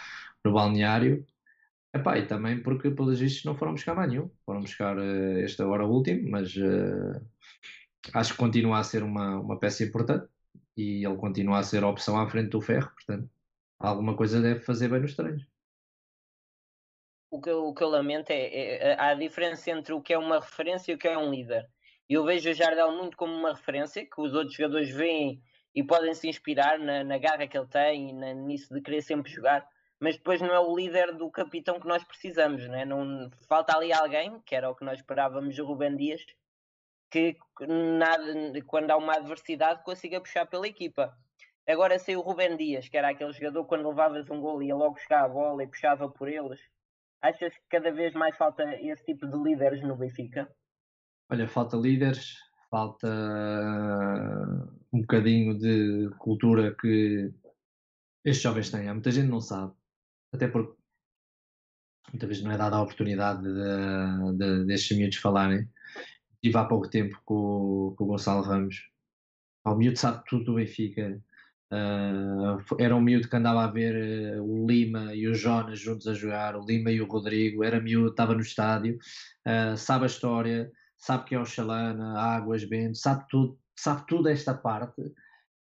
no balneário. Epá, e também porque, pelos vistos, não foram buscar mais nenhum. Foram buscar eh, este agora o último, mas eh, acho que continua a ser uma, uma peça importante e ele continua a ser a opção à frente do ferro, portanto, alguma coisa deve fazer bem nos treinos. o que eu, o que eu lamento é, é- a diferença entre o que é uma referência e o que é um líder. Eu vejo o Jardel muito como uma referência que os outros jogadores veem e podem se inspirar na, na garra que ele tem e na, nisso de querer sempre jogar, mas depois não é o líder do capitão que nós precisamos, né? não falta ali alguém, que era o que nós esperávamos do Rubem Dias, que nada, quando há uma adversidade consiga puxar pela equipa. Agora sem o Rubem Dias, que era aquele jogador quando levavas um gol ia logo buscar a bola e puxava por eles, Achas que cada vez mais falta esse tipo de líderes no Benfica? Olha, falta líderes, falta um bocadinho de cultura que estes jovens têm. Há muita gente não sabe, até porque muitas vezes não é dada a oportunidade de, de, destes miúdos falarem. Estive há pouco tempo com, com o Gonçalo Ramos. O miúdo sabe tudo do Benfica, Uh, era um miúdo que andava a ver uh, o Lima e o Jonas juntos a jogar, o Lima e o Rodrigo, era miúdo, estava no estádio, uh, sabe a história, sabe que é o Xalana, Águas, Bento, sabe tudo, sabe tudo esta parte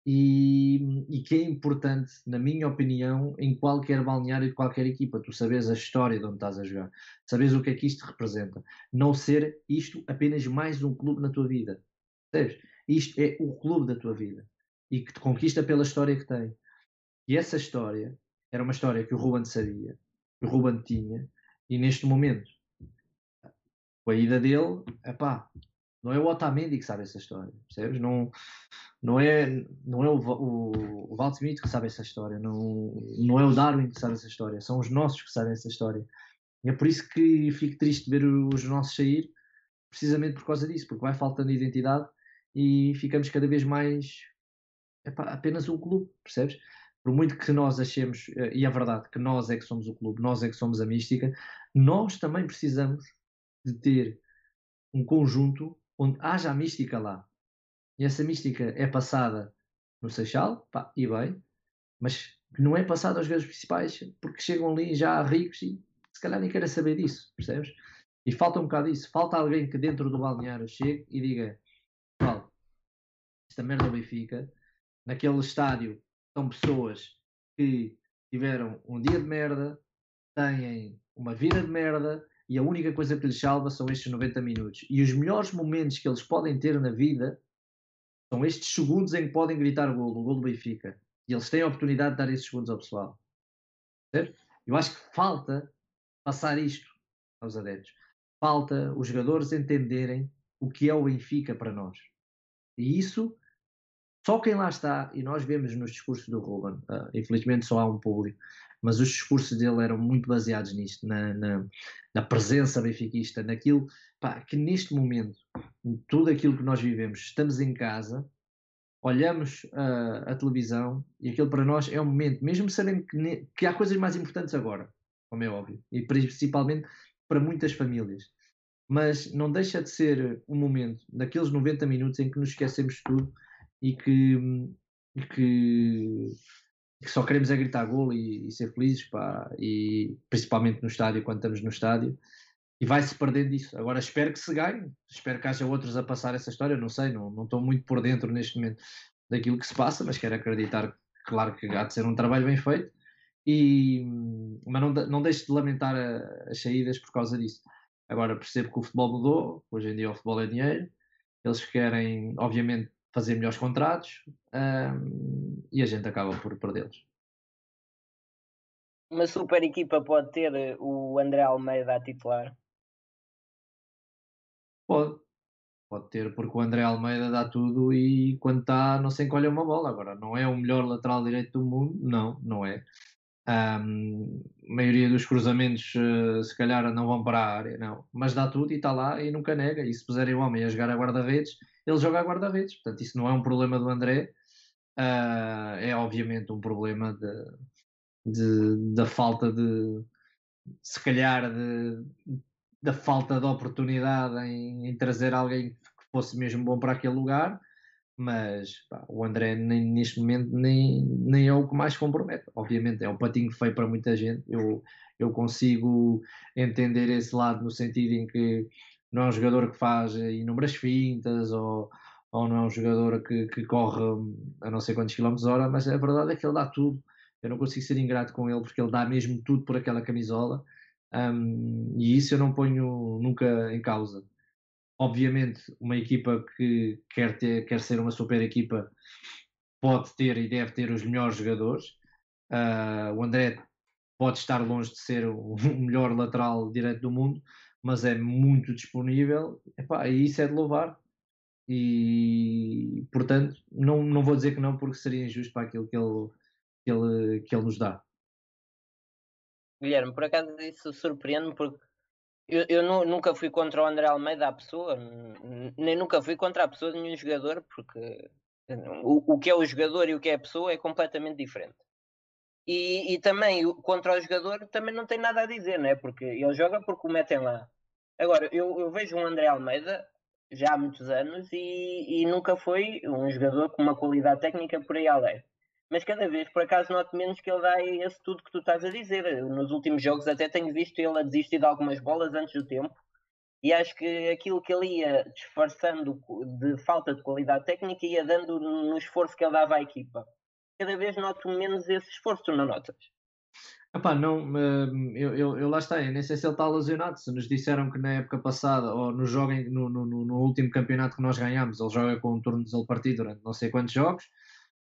e, e, que é importante, na minha opinião, em qualquer balneário de qualquer equipa, tu sabes a história de onde estás a jogar, sabes o que é que isto representa, não ser isto apenas mais um clube na tua vida, sabes? Isto é o clube da tua vida e que te conquista pela história que tem. E essa história era uma história que o Ruben sabia, que o Ruben tinha, e neste momento, com a ida dele, epá, não é o Otamendi que sabe essa história, percebes? Não, não é, não é o, o, o Valtimito que sabe essa história, não, não é o Darwin que sabe essa história, são os nossos que sabem essa história. E é por isso que fico triste ver os nossos sair, precisamente por causa disso, porque vai faltando identidade e ficamos cada vez mais apenas um clube, percebes? Por muito que nós achemos, eh, e é verdade que nós é que somos o clube, nós é que somos a mística, nós também precisamos de ter um conjunto onde haja a mística lá. E essa mística é passada no Seixal, pá, e bem, mas não é passada aos jogadores principais porque chegam ali já ricos e se calhar nem querem saber disso, percebes? E falta um bocado disso. Falta alguém que dentro do balneário chegue e diga: Paulo, esta merda Benfica naquele estádio são pessoas que tiveram um dia de merda, têm uma vida de merda e a única coisa que lhes salva são estes 90 minutos. E os melhores momentos que eles podem ter na vida são estes segundos em que podem gritar gol, o gol do Benfica. E eles têm a oportunidade de dar esses segundos ao pessoal. Certo? Eu acho que falta passar isto aos adeptos. Falta os jogadores entenderem o que é o Benfica para nós. E isso só quem lá está, e nós vemos nos discursos do Ruben, uh, infelizmente só há um público, mas os discursos dele eram muito baseados nisto, na, na, na presença benfiquista, naquilo pá, que neste momento, tudo aquilo que nós vivemos, estamos em casa, olhamos uh, a televisão e aquilo para nós é um momento, mesmo sabendo que, que há coisas mais importantes agora, como é óbvio, e principalmente para muitas famílias. Mas não deixa de ser um momento, daqueles 90 minutos em que nos esquecemos de tudo e que, e que, que, só queremos é gritar gol e, e, ser felizes, pá, e principalmente no estádio, quando estamos no estádio, e vai-se perdendo isso. Agora espero que se ganhe, espero que haja outros a passar essa história, não sei, não, não estou muito por dentro neste momento daquilo que se passa, mas quero acreditar, claro que há de ser um trabalho bem feito, e, mas não, não deixe de lamentar a, as saídas por causa disso. Agora percebo que o futebol mudou, hoje em dia o futebol é dinheiro, eles querem, obviamente, fazer melhores contratos um, e a gente acaba por perdê-los. Uma super equipa pode ter eh, o André Almeida a titular? Pode. Pode ter, porque o André Almeida dá tudo e quando está não se encolhe uma bola. Agora, não é o melhor lateral direito do mundo? Não, não é. Um, a maioria dos cruzamentos uh, se calhar não vão para a área, não. Mas dá tudo e está lá e nunca nega. E se puserem o homem a jogar a guarda-redes, ele joga a guarda-redes. Portanto, isso não é um problema do André, uh, é obviamente um problema de, de, da falta de, se calhar, de, da falta de oportunidade em, em, trazer alguém que fosse mesmo bom para aquele lugar. Mas pá, o André nem, neste momento nem, nem é o que mais compromete. Obviamente é um patinho feio para muita gente. Eu, eu consigo entender esse lado no sentido em que não é um jogador que faz inúmeras fintas ou, ou não é um jogador que, que corre a não sei quantos quilómetros hora, mas a verdade é que ele dá tudo. Eu não consigo ser ingrato com ele porque ele dá mesmo tudo por aquela camisola um, e isso eu não ponho nunca em causa. Obviamente, uma equipa que quer, ter, quer ser uma super equipa pode ter e deve ter os melhores jogadores. Uh, o André pode estar longe de ser o melhor lateral direito do mundo, mas é muito disponível, epá, e isso é de louvar. E portanto, não, não vou dizer que não, porque seria injusto para aquilo que ele, que ele, que ele nos dá. Guilherme, por acaso isso surpreende-me porque eu, eu nunca fui contra o André Almeida, a pessoa, nem nunca fui contra a pessoa de nenhum jogador, porque o, o que é o jogador e o que é a pessoa é completamente diferente. E, e também contra o jogador também não tem nada a dizer, né? porque ele joga porque o metem lá. Agora, eu, eu vejo um André Almeida já há muitos anos e, e, nunca foi um jogador com uma qualidade técnica por aí além. mas cada vez por acaso noto menos que ele dá esse tudo que tu estás a dizer. Nos últimos jogos até tenho visto ele a desistir de algumas bolas antes do tempo e acho que aquilo que ele ia disfarçando de falta de qualidade técnica ia dando no esforço que ele dava à equipa. Cada vez noto menos esse esforço, tu não notas? Epá, não, hum, eu, eu, eu, lá está, eu nem sei se ele está lesionado. Se nos disseram que na época passada, ou no, jogo, no, no, no último campeonato que nós ganhámos, ele joga com um turno de partido durante não sei quantos jogos,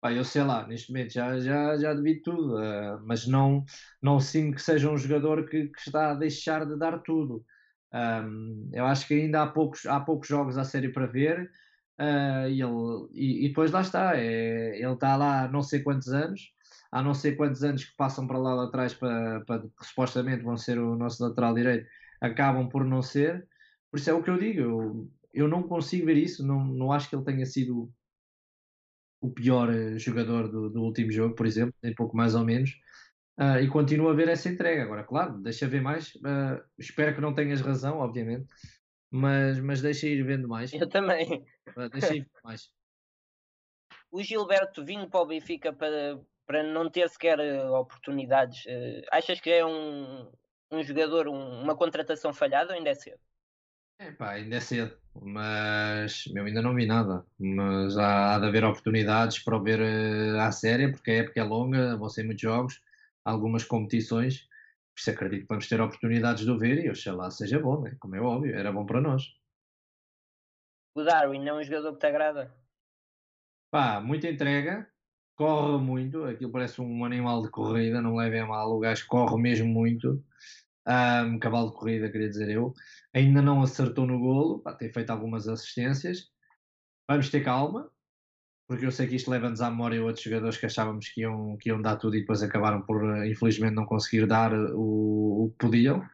eu sei lá, neste momento já, já, já devido tudo, uh, mas não, não sinto que seja um jogador que, que está a deixar de dar tudo. Um, eu acho que ainda há poucos, há poucos jogos à série para ver. Uh, e, ele, e, e, depois lá está, é, ele está lá não sei quantos anos, há não sei quantos anos que passam para lá atrás para, para que supostamente vão ser o nosso lateral direito, acabam por não ser. Por isso é o que eu digo, eu, eu não consigo ver isso, não, não acho que ele tenha sido o pior eh, jogador do, do último jogo, por exemplo, nem pouco mais ou menos. Uh, e continuo a ver essa entrega. Agora, claro, deixa ver mais. Uh, espero que não tenhas razão, obviamente, mas, mas deixa ir vendo mais. Eu também. Uh, deixa ir vendo mais. O Gilberto vindo para o Benfica para, para não ter sequer oportunidades, achas que é um, um jogador, um, uma contratação falhada ou ainda é cedo? É pá, ainda é cedo, mas eu ainda não vi nada. Mas há, há de haver oportunidades para o ver à séria, porque a época é longa, vão ser muitos jogos algumas competições, por isso acredito que vamos ter oportunidades de o ver e oxalá seja bom, né? como é óbvio, era bom para nós. O Darwin é um jogador que te agrada? Pá, muita entrega, corre muito, aquilo parece um animal de corrida, não levem a mal, o gajo corre mesmo muito, um, cavalo de corrida, queria dizer eu, ainda não acertou no golo, pá, tem feito algumas assistências, vamos ter calma, porque eu sei que isto leva-nos à memória outros jogadores que achávamos que iam, que iam dar tudo e depois acabaram por, eh, infelizmente, não conseguir dar o, o que podiam.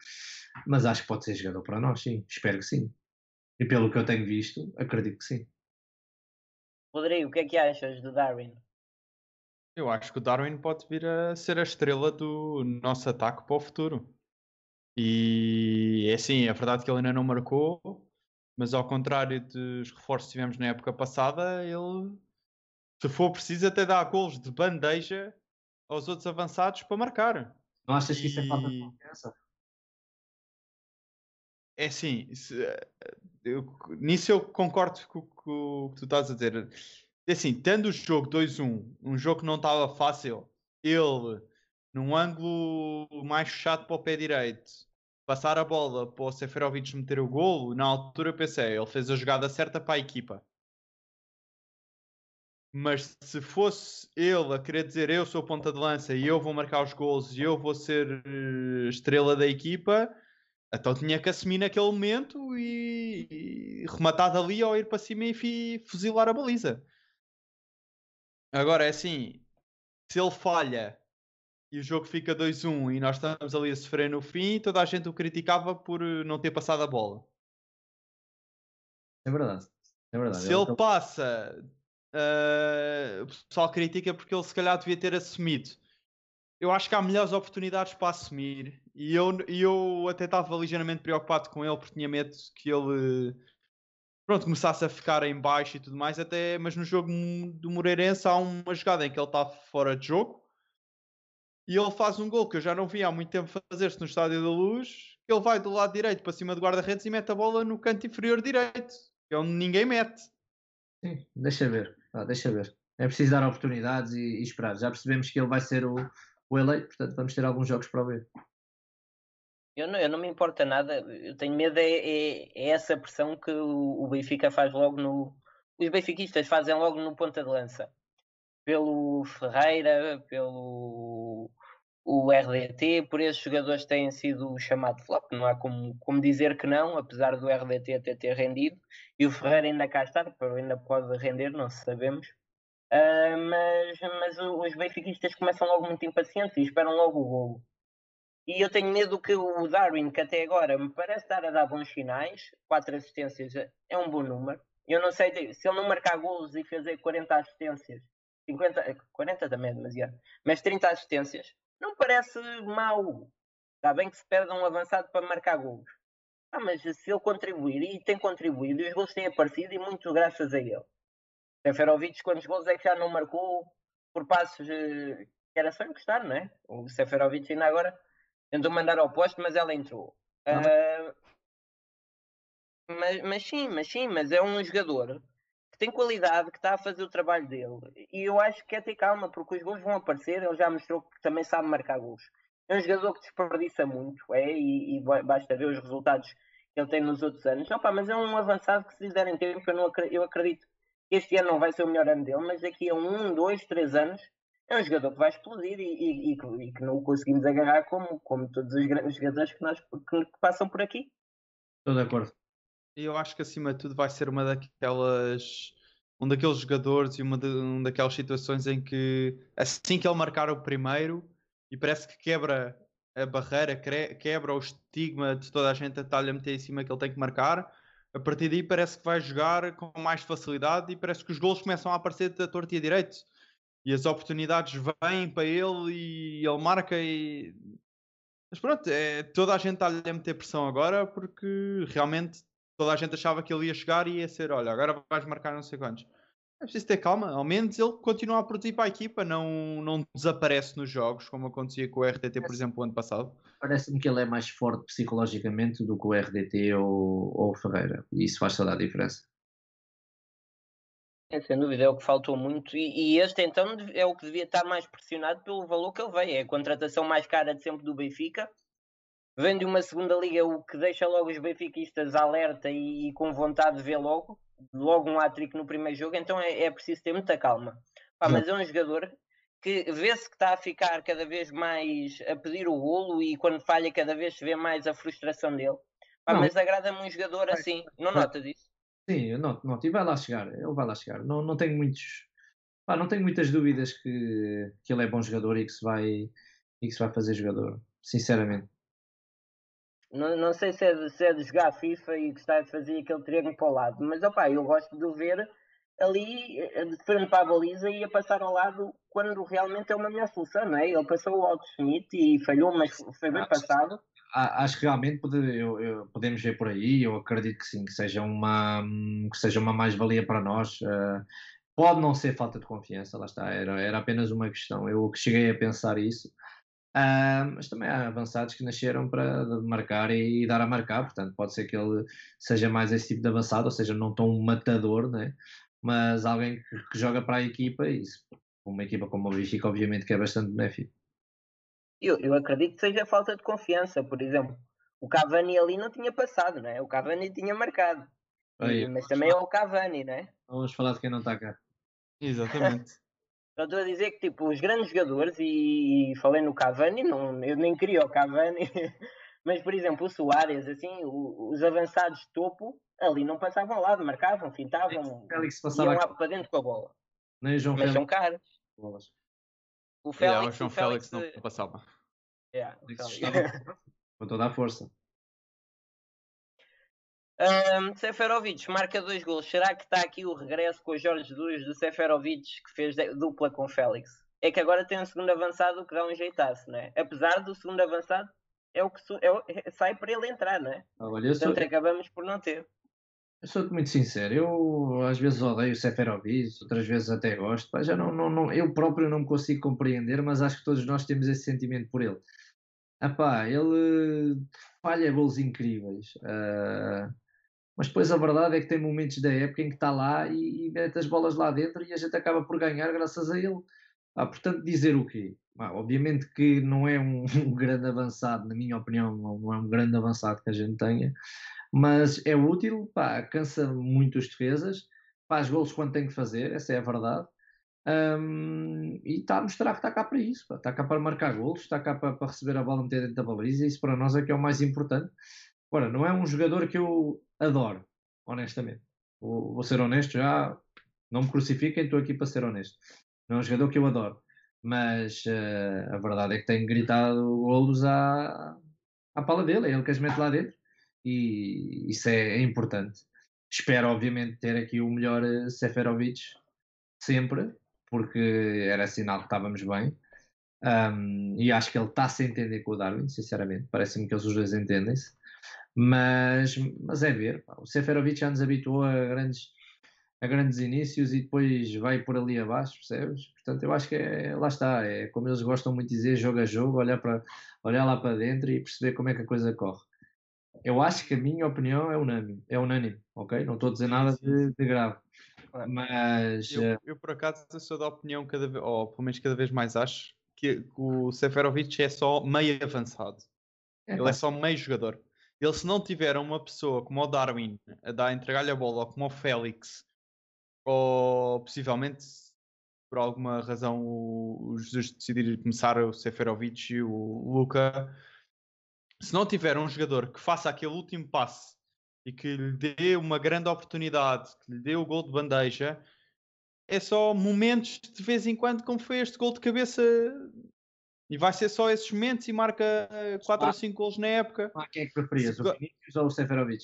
Mas acho que pode ser jogador para nós, sim. Espero que sim. E pelo que eu tenho visto, acredito que sim. Rodrigo, o que é que achas do Darwin? Eu acho que o Darwin pode vir a ser a estrela do nosso ataque para o futuro. E é assim, é verdade que ele ainda não marcou, mas ao contrário dos reforços que tivemos na época passada, ele se for preciso, até dar gols de bandeja aos outros avançados para marcar. Não achas que isso é falta de confiança? É assim, se, eu, nisso eu concordo com, o que tu estás a dizer. Assim, tendo o jogo 2-1, um jogo que não estava fácil, ele num ângulo mais fechado para o pé direito, passar a bola para o Seferovic meter o golo, na altura eu pensei, ele fez a jogada certa para a equipa. Mas se fosse ele a querer dizer eu sou ponta de lança e eu vou marcar os gols e eu vou ser eh, estrela da equipa, então tinha que assumir naquele momento e, e rematar dali ou ir para cima e fuzilar a baliza. Agora é assim, se ele falha e o jogo fica 2-1 e nós estamos ali a sofrer no fim, toda a gente o criticava por eh, não ter passado a bola. É verdade. É verdade. Se ele passa Uh, o pessoal critica porque ele se calhar devia ter assumido. Eu acho que há melhores oportunidades para assumir e eu, eu até estava ligeiramente preocupado com ele porque tinha medo que ele pronto, começasse a ficar em baixo e tudo mais, até, mas no jogo do Moreirense há uma jogada em que ele está fora de jogo e ele faz um gol que eu já não vi há muito tempo fazer-se no Estádio da Luz. Ele vai do lado direito para cima do guarda-redes e mete a bola no canto inferior direito, que é onde ninguém mete. Sim, deixa ver. Ah, deixa ver. É preciso dar oportunidades e, e, esperar. Já percebemos que ele vai ser o, o eleito, portanto vamos ter alguns jogos para ver. Eu não, eu não me importa nada, eu tenho medo é, é, é essa pressão que o, o, Benfica faz logo no. Os benfiquistas fazem logo no ponta de lança. Pelo Ferreira, pelo o RDT, por esses jogadores têm sido chamados flop, não há como, como dizer que não, apesar do RDT até ter rendido, e o Ferreira ainda cá está, ainda pode render, não sabemos. Uh, mas, mas os benfiquistas começam logo muito impacientes e esperam logo o golo. E eu tenho medo que o Darwin, que até agora me parece estar a dar bons sinais, quatro assistências é um bom número. Eu não sei se ele não marcar golos e fazer 40 assistências, 50, 40 também é demasiado, mas 30 assistências, não parece mau. Está bem que se perde um avançado para marcar gols. Ah, mas se ele contribuir, e tem contribuído, e os gols têm aparecido, e muito graças a ele. Seferovic, quantos gols é que já não marcou? por passos eh, que era só encostar, não é? O Seferovic ainda agora tentou mandar ao posto, mas ela entrou. Uh, mas, mas sim, mas sim, mas é um jogador que tem qualidade, que está a fazer o trabalho dele. E eu acho que é ter calma, porque os gols vão aparecer, ele já mostrou que também sabe marcar gols. É um jogador que desperdiça muito, é, e, e basta ver os resultados que ele tem nos outros anos. Opa, mas é um avançado que se lhe derem tempo, eu, não acredito, eu acredito que este ano não vai ser o melhor ano dele, mas daqui a um, dois, três anos é um jogador que vai explodir e, e, e, e que não o conseguimos agarrar como, como todos os, os jogadores que, nós, que, que passam por aqui. Estou de acordo. Eu acho que acima de tudo vai ser uma daquelas. Um daqueles jogadores e uma de, um daquelas situações em que assim que ele marcar o primeiro e parece que quebra a barreira, quebra o estigma de toda a gente a estar-lhe a meter em cima que ele tem que marcar. A partir daí parece que vai jogar com mais facilidade e parece que os gols começam a aparecer da torta e a direito. E as oportunidades vêm para ele e ele marca e. Mas pronto, é, toda a gente está-lhe a meter pressão agora porque realmente toda a gente achava que ele ia chegar e ia ser, olha, agora vais marcar não sei quantos. É preciso ter calma, ao menos ele continua a produzir para a equipa, não, não desaparece nos jogos, como acontecia com o RTT, por exemplo, o ano passado. Parece-me que ele é mais forte psicologicamente do que o RDT ou, ou o Ferreira, e isso faz toda a diferença. É, sem dúvida, é o que faltou muito. E, e, este então é o que devia estar mais pressionado pelo valor que ele veio. É a contratação mais cara de sempre do Benfica vem de uma segunda liga, o que deixa logo os benfiquistas alerta e, e com vontade de ver logo, logo um hat-trick no primeiro jogo, então é, é preciso ter muita calma. Pá, mas é um jogador que vê-se que está a ficar cada vez mais a pedir o golo e quando falha cada vez se vê mais a frustração dele. Pá, mas agrada-me um jogador assim, não notas isso? Sim, noto, noto, e vai lá chegar, ele vai lá chegar. Não, não tenho muitos, pá, não tenho muitas dúvidas que, que ele é bom jogador e que se vai e que se vai fazer jogador, sinceramente. Não, não sei se é, de, se é de jogar FIFA e gostar de fazer aquele treino para o lado, mas opa, eu gosto de o ver ali eh, de frente para a baliza e a passar ao lado quando realmente é uma melhor solução, não é? Ele passou o Alto Schmidt e falhou, mas foi bem passado. Acho que realmente pode, eu, eu, podemos ver por aí, eu acredito que sim, que seja uma, que seja uma mais-valia para nós. Uh, pode não ser falta de confiança, lá está, era, era apenas uma questão. Eu cheguei a pensar isso. Uh, mas também há avançados que nasceram para marcar e, e, dar a marcar, portanto, pode ser que ele seja mais esse tipo de avançado, ou seja, não tão matador, né? mas alguém que, que joga para a equipa e isso, uma equipa como o Benfica, obviamente, que é bastante benéfico. Eu, eu acredito que seja falta de confiança, por exemplo. O Cavani ali não tinha passado, né? O Cavani tinha marcado. Aí, mas também é o Cavani, né? Vamos falar de quem não está cá. Exatamente. Só estou a dizer que tipo, os grandes jogadores, e, e falei no Cavani, não, eu nem queria o Cavani, mas por exemplo o Soares, assim, o, os avançados de topo, ali não passavam lado, marcavam, fintavam, Félix passava iam lá para dentro com a bola. Nem João mas Félix. são caros. O Félix, é, o João o Félix, Félix, não passava. Yeah, com toda a força. Um, Seferovic marca dois gols. Será que está aqui o regresso com o Jorge Jesus do Seferovic que fez dupla com Félix? É que agora tem um segundo avançado que dá um jeitaço, não é? Apesar do segundo avançado, é o que é, é, sai para ele entrar, não é? Ah, olha, Portanto, sou... acabamos por não ter. Eu sou muito sincero, eu às vezes odeio Seferovic, outras vezes até gosto. Já não, não, não, eu próprio não me consigo compreender, mas acho que todos nós temos esse sentimento por ele. Epá, ele falha gols incríveis. Uh, mas depois a verdade é que tem momentos da época em que está lá e, e mete as bolas lá dentro e a gente acaba por ganhar graças a ele. Ah, portanto, dizer o quê? Ah, obviamente que não é um, um, grande avançado, na minha opinião, não é um grande avançado que a gente tenha, mas é útil, pá, cansa muito os defesas, faz gols quando tem que fazer, essa é a verdade. Um, e está a mostrar que está cá para isso, pá. está cá para marcar gols, está cá para, para receber a bola meter dentro da baliza, isso para nós é que é o mais importante. Agora, não é um jogador que eu adoro, honestamente. Vou, vou ser honesto já, não me crucifiquem, estou aqui para ser honesto. Não é um jogador que eu adoro, mas uh, a verdade é que tem gritado golos à, à pala dele, é ele que as mete lá dentro e isso é, é importante. Espero, obviamente, ter aqui o melhor eh, Seferovic sempre, porque era sinal que estávamos bem. Um, e acho que ele está a se entender com o Darwin, sinceramente. Parece-me que eles os dois entendem-se. Mas, mas é ver, o Seferovic já nos habituou a grandes, a grandes inícios e depois vai por ali abaixo, percebes? Portanto, eu acho que é, lá está, é como eles gostam muito de dizer, jogo a jogo, olhar, para, olhar lá para dentro e perceber como é que a coisa corre. Eu acho que a minha opinião é unânime, é unânime, ok? Não estou a dizer nada de, de grave. Mas. Eu, eh, eu, por acaso sou da opinião, cada vez, ou pelo menos cada vez mais acho, que, o Seferovic é só meio avançado. é, Ele é só meio jogador. Ele, se não tiver uma pessoa como o Darwin a dar a entregar-lhe a bola, ou como o Félix, ou possivelmente por alguma razão o Jesus decidir começar o Seferovic e o Luca, se não tiver um jogador que faça aquele último passe e que lhe dê uma grande oportunidade, que lhe dê o gol de bandeja, é só momentos de vez em quando, como foi este gol de cabeça. E vai ser só esses momentos e marca 4 Ah. ou 5 gols na época. ah, quem é que preferias, o Vinícius ou o Seferovic?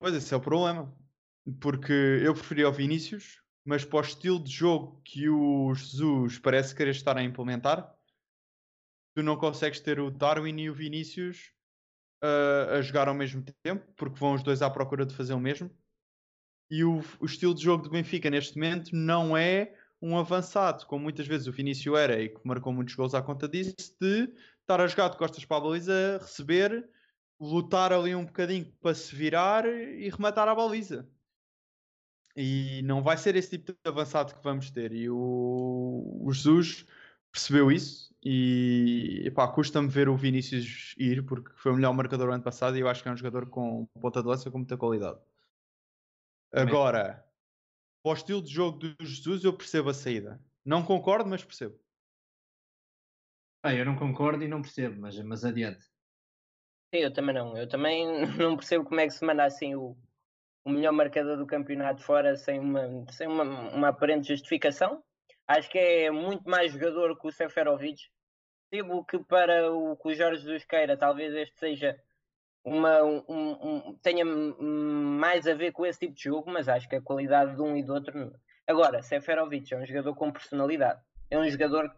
Pois esse é o problema. Porque eu preferia o Vinícius, mas para o estilo de jogo que o Jesus parece querer estar a implementar, tu não consegues ter o Darwin e o Vinícius ah, a jogar ao mesmo tempo, porque vão os dois à procura de fazer o mesmo. E o, o estilo de jogo do Benfica neste momento não é um avançado, como muitas vezes o Vinícius era e que marcou muitos gols à conta disso, de estar a jogar de costas para a baliza, receber, lutar ali um bocadinho para se virar e rematar a baliza. E não vai ser esse tipo de avançado que vamos ter. E o, o Jesus percebeu isso e custa-me ver o Vinícius ir porque foi o melhor marcador do ano passado e eu acho que é um jogador com ponta de lança com muita qualidade. Agora, para o estilo de jogo do Jesus, eu percebo a saída. Não concordo, mas percebo. Ah, eu não concordo e não percebo, mas, mas adiante. Sim, eu também não. Eu também não percebo como é que se manda assim o, o melhor marcador do campeonato fora sem uma, sem uma, uma aparente justificação. Acho que é muito mais jogador que o Seferovic. Percebo que para o que o Jorge Jesus queira, talvez este seja uma, um, um- tenha mais a ver com esse tipo de jogo, mas acho que a qualidade de um e do outro. Agora, Seferovic é um jogador com personalidade. É um jogador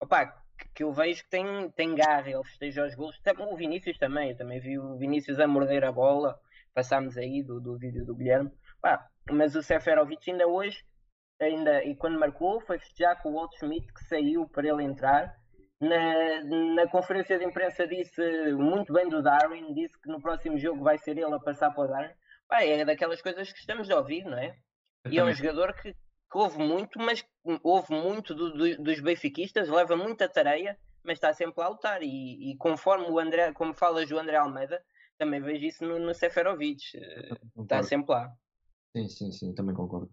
opá, que- eu vejo que tem, tem garra, ele festeja os gols. O Vinícius também, eu também vi o Vinícius a morder a bola. Passámos aí do, do vídeo do Guilherme. Mas o Seferovic ainda hoje, ainda, e quando marcou, foi festejar com o Walt Schmidt que saiu para ele entrar. Na, na conferência de imprensa disse muito bem do Darwin, disse que no próximo jogo vai ser ele a passar para o Darwin. Pá, é daquelas coisas que estamos a ouvir, não é? E é um jogador que, que ouve muito, mas ouve muito do- do- dos benfiquistas, leva muita tareia, mas está sempre lá a lutar. E, e conforme o André, como falas do André Almeida, também vejo isso no, no Seferovic. eh, Está sempre lá. Sim, sim, sim, também concordo.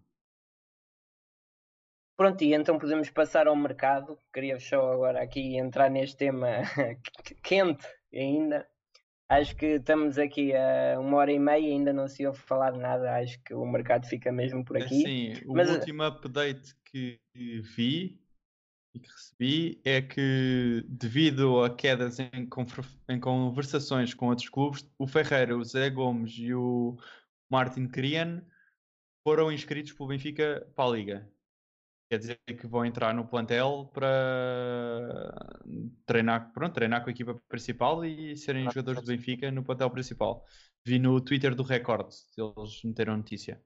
Pronto, e então podemos passar ao mercado. Queria só agora aqui entrar neste tema quente ainda. Acho que estamos aqui a uma hora e meia e ainda não se ouve falar nada. Acho que o mercado fica mesmo por aqui. Assim, o Mas, último update que vi e que recebi é que, devido a quedas em, em conversações com outros clubes, o Ferreira, o Zé Gomes e o Martin Crian foram inscritos pelo Benfica para a Liga. Quer dizer que vão entrar no plantel para treinar, pronto, treinar com a equipa principal e serem Ah, jogadores do. Benfica no plantel principal. Vi no Twitter do Record, eles meteram notícia.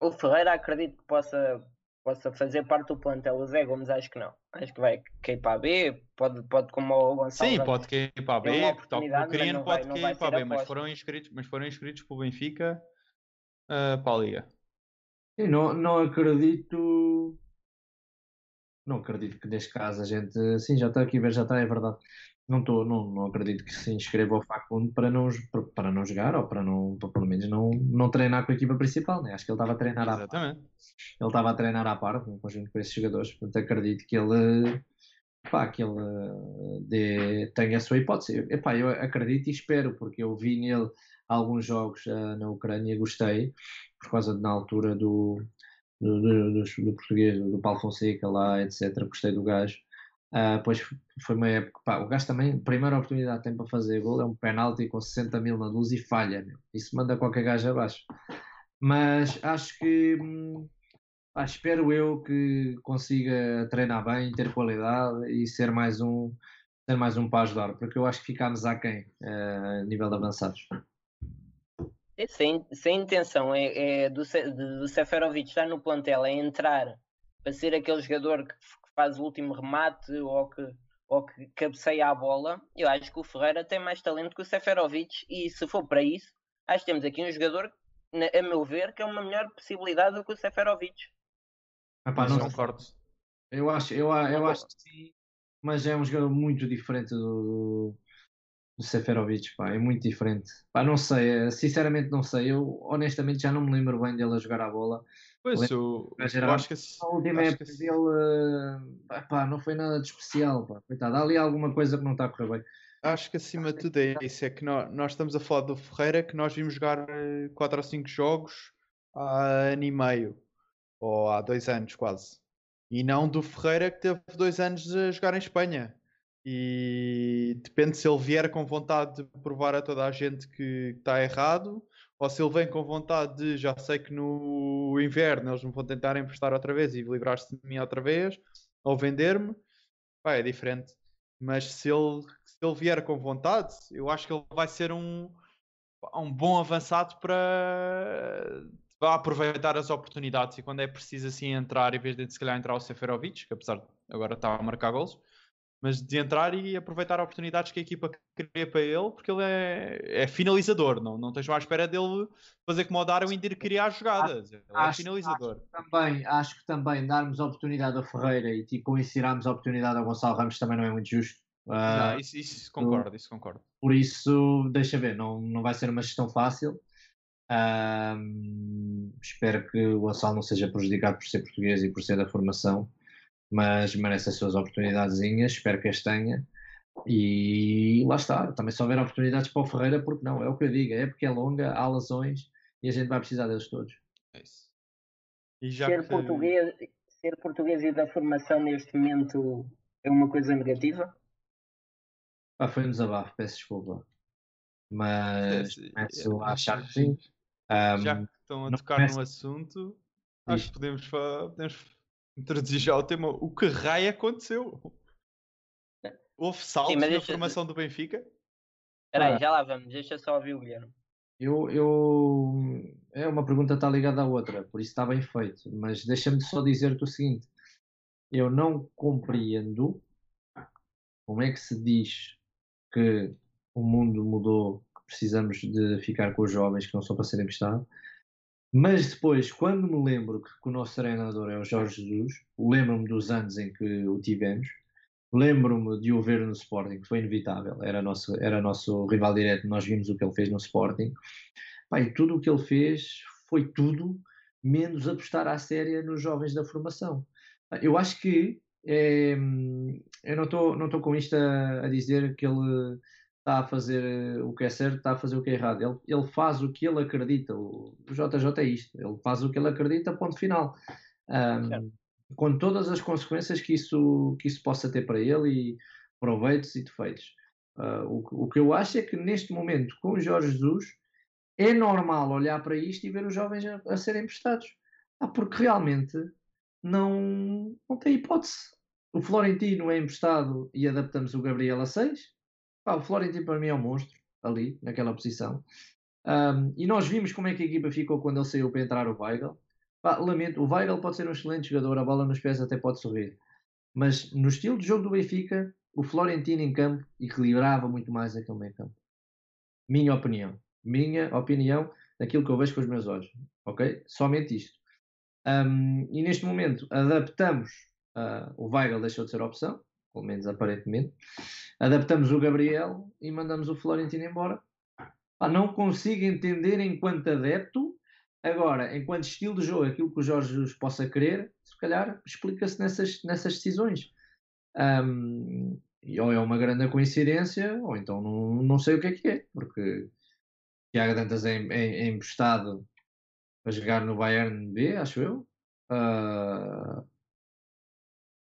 O Ferreira acredito que possa, possa fazer parte do plantel. O Zé Gomes acho que não. Acho que vai cair para a B. Pode, pode como o Gonçalo. Sim, pode cair para a B, o Criano pode vai cair para a B, mas foram inscritos, mas foram inscritos pelo Benfica ah, para a Liga. Sim, não, não acredito. Não acredito que neste caso a gente. Sim, já está aqui a ver, já está, é verdade. Não, estou não, não acredito que se inscreva ao Facundo para não, para, não jogar ou para não, para pelo menos não, não treinar com a equipa principal, né? Acho que ele estava a treinar à parte. Exatamente. Ele estava a treinar à parte, em conjunto com esses jogadores. Portanto, acredito que ele, pá, que ele dê, tenha a sua hipótese. Epá, eu acredito e espero, porque eu vi nele alguns jogos eh, na Ucrânia, gostei, por causa de, na altura do, do, do, do- português, do Paulo Fonseca lá, etc. Gostei do gajo. Ah, pois foi uma época, pá, o gajo também, primeira oportunidade que tem para fazer gol, é um penalti com 60 mil na luz e falha, meu. Isso manda qualquer gajo abaixo. Mas acho que, hum, pá, espero eu que consiga treinar bem, ter qualidade e ser mais um, ser mais um para ajudar, porque eu acho que ficámos aquém eh, a nível de avançados. Se, a- se a intenção é, é do, do Seferovic estar no plantel, é entrar para ser aquele jogador que, faz o último remate ou que, ou que cabeceia a bola, eu acho que o Ferreira tem mais talento que o Seferovic e se for para isso, acho que temos aqui um jogador, a meu ver, que é uma melhor possibilidade do que o Seferovic. Epá, não concordo. Eu acho, eu, a- eu acho que sim, mas é um jogador muito diferente do, do Seferovic, pá, é muito diferente. Pá, não sei, eh, sinceramente não sei. Eu honestamente já não me lembro bem dele a jogar a bola. Pois, Lembro eu, eu era- acho que A última época que dele, eh, pá, não foi nada de especial, pá. Coitado, há ali alguma coisa que não está a correr bem. Acho que acima de tudo é isso, é que nós, nós estamos a falar do Ferreira que nós vimos jogar 4 ou 5 jogos há ano e meio, ou há dois anos quase. E não do Ferreira que teve dois anos a jogar em Espanha. E depende se ele vier com vontade de provar a toda a gente que está errado, ou se ele vem com vontade de já sei que no inverno eles me vão tentar emprestar outra vez e livrar-se de mim outra vez, ou vender-me, é diferente. Mas se ele, se ele vier com vontade, eu acho que ele vai ser um, um bom avançado para para aproveitar as oportunidades e quando é preciso assim entrar, em vez de se calhar entrar o Seferovic, que apesar de agora estar a marcar gols, mas de entrar e aproveitar oportunidades que a equipa cria para ele, porque ele é, é finalizador, não, não estejam à espera dele fazer como o Darwin de ir criar jogadas. Ele é acho- finalizador. Também, acho que também darmos oportunidade ao Ferreira e tipo ensinarmos a oportunidade ao Gonçalo Ramos também não é muito justo. Ah, Não, isso, isso concordo, isso concordo. Por isso, deixa ver, não, não vai ser uma gestão fácil. Ahm, espero que o Gonçalo não seja prejudicado por ser português e por ser da formação, mas merece as suas oportunidadezinhas, espero que as tenha. E lá está, também se houver oportunidades para o Ferreira, porque não? É o que eu digo, é porque é longa, há lesões e a gente vai precisar deles todos. É isso. E já Ser, que- português, ser português e da formação neste momento é uma coisa negativa? Pá, foi um desabafo, peço desculpa. Mas É, começo é, a achar que sim. Ahm, Já que estão a tocar no assunto, acho que podemos, podemos introduzir já o tema. O que raio aconteceu? Houve saltos mas na deixa- formação do Benfica? Espera aí, Ah. já lá vamos, deixa só ouvir o Guilherme. Eu, eu, é uma pergunta está ligada à outra, por isso está bem feito. Mas deixa-me só dizer-te o seguinte: eu não compreendo como é que se diz que o mundo mudou, que precisamos de ficar com os jovens que não são para serem emprestados, mas depois, quando me lembro que o nosso treinador é o Jorge Jesus, lembro-me dos anos em que o tivemos, lembro-me de o ver no Sporting, que foi inevitável, era nosso, era nosso rival direto, nós vimos o que ele fez no Sporting. E tudo o que ele fez foi tudo menos apostar à séria nos jovens da formação. Eu acho que eh, eu não estou não com isto a, a dizer que ele está a fazer eh, o que é certo, está a fazer o que é errado. Ele, ele faz o que ele acredita. O, JJ é isto. Ele faz o que ele acredita, ponto final. Certo. com todas as consequências que isso, que isso possa ter para ele e proveitos e defeitos. Ah, o, que- o que eu acho é que neste momento, com o Jorge Jesus, é normal olhar para isto e ver os jovens a, a serem emprestados. Ah, porque realmente não, não tem hipótese. O Florentino é emprestado e adaptamos o Gabriel a 6. O Florentino para mim é um monstro ali, naquela posição. Ahm, e nós vimos como é que a equipa ficou quando ele saiu para entrar o Weigl. Pá, lamento, o Weigl pode ser um excelente jogador, a bola nos pés até pode sorrir. Mas no estilo de jogo do Benfica, o Florentino em campo equilibrava muito mais aquele meio campo. Minha opinião. Minha opinião daquilo que eu vejo com os meus olhos. Ok? Somente isto. Um, e neste momento adaptamos. ah, o Weigl deixou de ser opção, pelo menos aparentemente. Adaptamos o Gabriel e mandamos o Florentino embora. Pá, não consigo entender enquanto adepto. Agora, enquanto estilo de jogo, aquilo que o Jorge possa querer, se calhar explica-se nessas, nessas decisões. Um, e ou é uma grande coincidência, ou então não, não sei o que é que é, porque Tiago Dantas é, é, é emprestado para jogar no Bayern B, acho eu. Ah,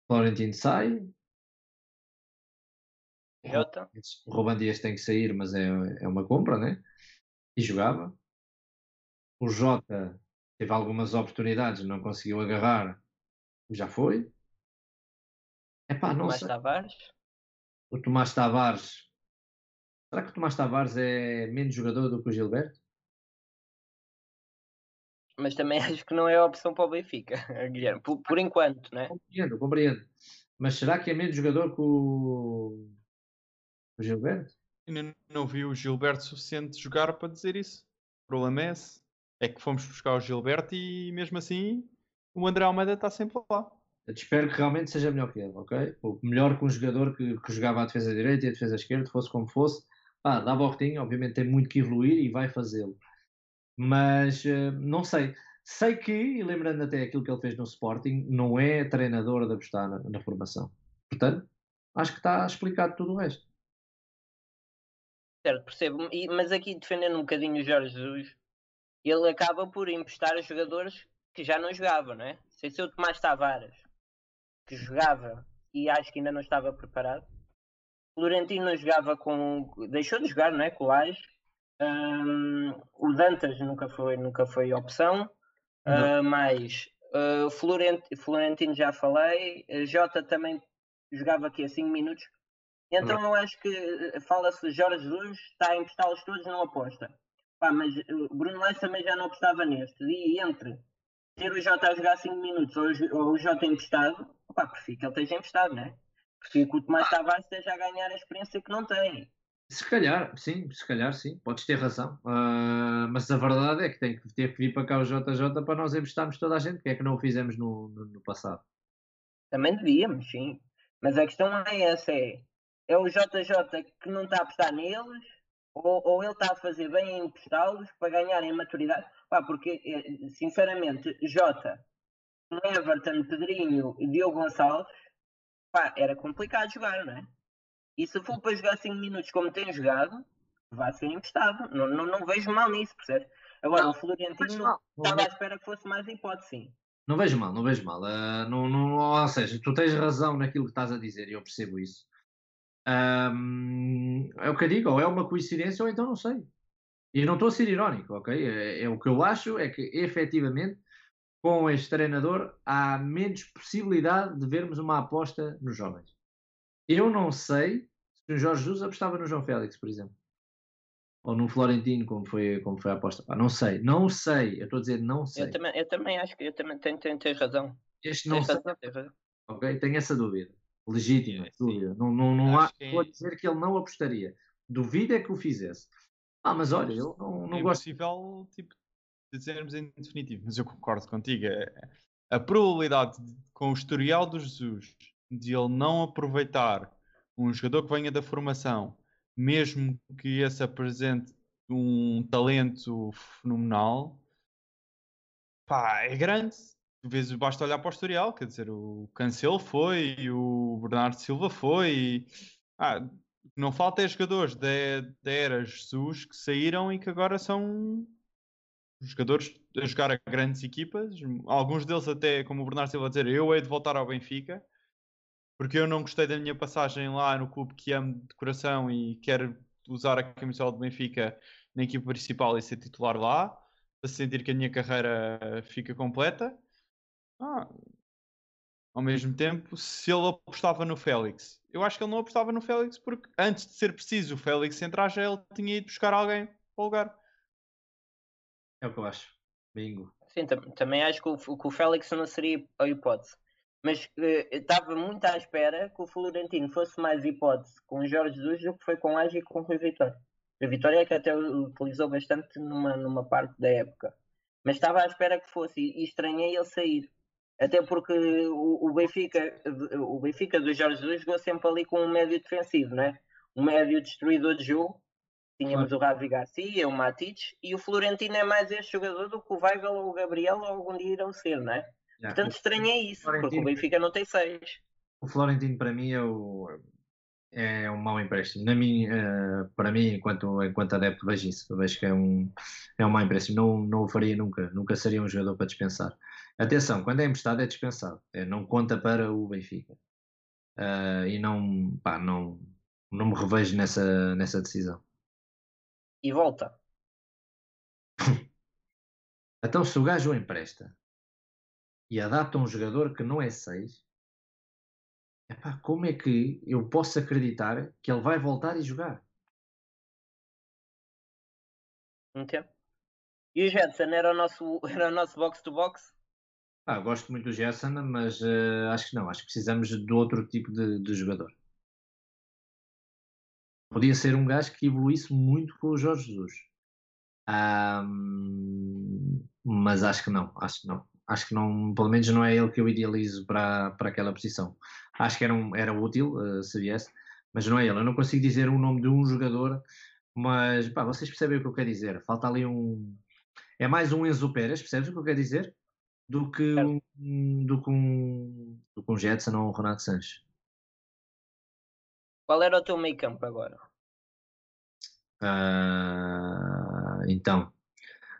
Florentino sai. Jota? O Ruban Dias tem que sair, mas é, é uma compra, né? E jogava. O Jota teve algumas oportunidades, não conseguiu agarrar, já foi. Epá, não Tomás sei. Tavares? O Tomás Tavares. Será que o Tomás Tavares é menos jogador do que o Gilberto? mas também acho que não é a opção para o Benfica, Guilherme, por, por enquanto, né? Compreendo, compreendo. Mas será que é menos jogador que o, o Gilberto? Ainda não vi o Gilberto suficiente jogar para dizer isso. O problema é esse. É que fomos buscar o Gilberto e mesmo assim o André Almeida está sempre lá. Eu espero que realmente seja melhor que ele, ok? O melhor que um jogador que, que jogava a defesa direita e a defesa esquerda, fosse como fosse. Ah, o que obviamente tem muito que evoluir e vai fazê-lo. Mas uh, não sei. Sei que, e lembrando até aquilo que ele fez no Sporting, não é treinador de apostar na, na formação. Portanto, acho que está explicado tudo o resto. Certo, percebo. E, mas aqui defendendo um bocadinho o Jorge Jesus, ele acaba por emprestar jogadores que já não jogavam, não é? Sem ser o Tomás Tavares, que jogava e acho que ainda não estava preparado. Florentino não jogava com. deixou de jogar, não é? Com o. Um, o Dantas nunca foi, nunca foi opção. Uh, mas uh, Florentino já falei. Jota também jogava aqui a 5 minutos. Então eu acho que eh, fala-se Jorge Jesus está a emprestá-los todos, não aposta. Pá, mas o Bruno Lage também já não apostava neste. E entre ter o Jota a jogar 5 minutos ou, ou o Jota emprestado, pá, prefiro que ele esteja emprestado, não é? Prefiro que o Tomás Tavares esteja a ganhar a experiência que não tem. Se calhar, sim, se calhar sim, podes ter razão. Uh, mas a verdade é que tem que ter que vir para cá o JJ para nós emprestarmos toda a gente, que é que não o fizemos no, no, no passado. Também devíamos, sim. Mas a questão é essa, é, é o JJ que não está a apostar neles, ou, ou ele está a fazer bem em emprestá-los para ganharem maturidade. Pá, porque, eh, sinceramente, Jota, Everton, Pedrinho e Diogo Gonçalves, pá, era complicado jogar, não é? E se for para jogar 5 minutos como tem jogado, vai ser emprestado. Não, não, não vejo mal nisso, percebes? Agora, não, o Florentino estava à espera que fosse mais hipótese, sim. Não vejo mal, não vejo mal. Uh, não, não, ou seja, tu tens razão naquilo que estás a dizer e eu percebo isso. Um, é o que eu digo, ou é uma coincidência ou então não sei. E não estou a ser irónico, ok? É, é, o que eu acho é que efetivamente com este treinador há menos possibilidade de vermos uma aposta nos jovens. Eu não sei se o Jorge Jesus apostava no João Félix, por exemplo. Ou no Florentino, como foi, como foi a aposta. Ah, não sei, não sei. Eu estou a dizer não sei. Eu também, eu também acho que eu também tenho, tenho, tenho razão. Este não sei. Razão, ok, tenho essa dúvida. Legítima, dúvida. Não, não, não há, que... vou dizer que ele não apostaria. Duvido é que o fizesse. Ah, mas olha, eu não, não é gosto. possível, tipo, dizermos em definitivo, mas eu concordo contigo. É, a probabilidade de, com o historial do Jesus de ele não aproveitar um jogador que venha da formação, mesmo que esse apresente um talento fenomenal, pá, é grande. Vezes basta olhar para o historial, quer dizer, o Cancelo foi, o Bernardo Silva foi. E, ah, não falta é jogadores da, da era Jesus que saíram e que agora são jogadores a jogar a grandes equipas. Alguns deles até, como o Bernardo Silva a dizer, eu hei de voltar ao Benfica porque eu não gostei da minha passagem lá no clube que amo de coração e quero usar a camisola do Benfica na equipa principal e ser titular lá, para sentir que a minha carreira fica completa. Ah, ao mesmo tempo, se ele apostava no Félix, eu acho que ele não apostava no Félix porque antes de ser preciso o Félix entrar, já ele tinha ido buscar alguém para o lugar. É o que eu acho. Bingo. Sim, também acho que o, que o Félix não seria a hipótese mas uh, estava muito à espera que o Florentino fosse mais hipótese com o Jorge Jesus do que foi com o Agi e com o Rui Vitória. A Vitória é que até utilizou bastante numa, numa parte da época. Mas estava à espera que fosse e, e estranhei ele sair. Até porque o, o, Benfica, o Benfica do Jorge Jesus jogou sempre ali com um médio defensivo, né? um médio destruidor de jogo. Tínhamos o Ravi Garcia, o Matic e o Florentino é mais este jogador do que o Weigl ou o Gabriel algum dia irão ser, não é? Yeah. Portanto, estranhei isso, Florentino, porque o Benfica não tem seis. O Florentino, para mim, é, o, é um mau empréstimo. Na minha, uh, para mim, enquanto, enquanto adepto, vejo isso. Vejo que é um, é um mau empréstimo. Não, não o faria nunca. Nunca seria um jogador para dispensar. Atenção, quando é emprestado, é dispensado. É, não conta para o Benfica. Uh, e não, pá, não, não me revejo nessa, nessa decisão. E volta. então, se o gajo o empresta e adapta um jogador que não é 6, como é que eu posso acreditar que ele vai voltar e jogar? Entendo. E o Jetson era o nosso, era o nosso box-to-box? Ah, gosto muito do Gerson, mas uh, acho que não. Acho que precisamos de outro tipo de, de, jogador. Podia ser um gajo que evoluísse muito com o Jorge Jesus. Um, mas acho que não. Acho que não. Acho que não, pelo menos não é ele que eu idealizo para, para aquela posição. Acho que era, um, era útil uh, se viesse, mas não é ele. Eu não consigo dizer o nome de um jogador, mas pá, vocês percebem o que eu quero dizer. Falta ali um. É mais um Enzo Pérez, percebes o que eu quero dizer? Do que um, do que um, do que um Jetson ou um Renato Sanches. Qual era o teu meio campo agora? Uh, então,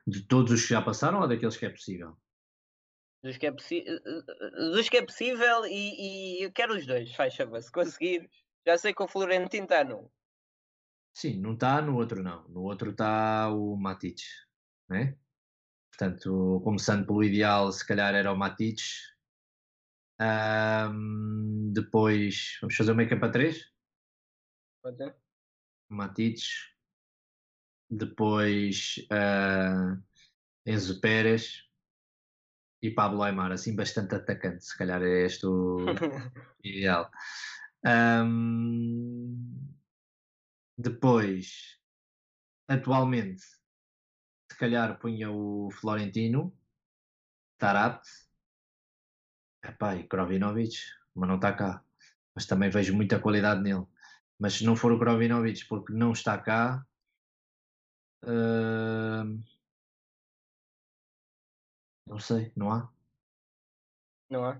de todos os que já passaram ou daqueles que é possível? Dos que é, possi dos que é possível e, e eu quero os dois, faz favor, se conseguir. Já sei que o Florentino está no. Sim, não está, no outro não. No outro está o Matic, né? Portanto, começando pelo ideal, se calhar era o Matic. Um, depois, vamos fazer o make-up a 3? Pode ser. Matic. Depois, uh, Enzo Pérez e Pablo Aymar, assim bastante atacante, se calhar é este o ideal. Um, depois, atualmente, se calhar punha o Florentino, Tarapt, epá, e Krovinovic, mas não está cá. Mas também vejo muita qualidade nele. Mas se não for o Krovinovic porque não está cá, uh, não sei, não há? Não há.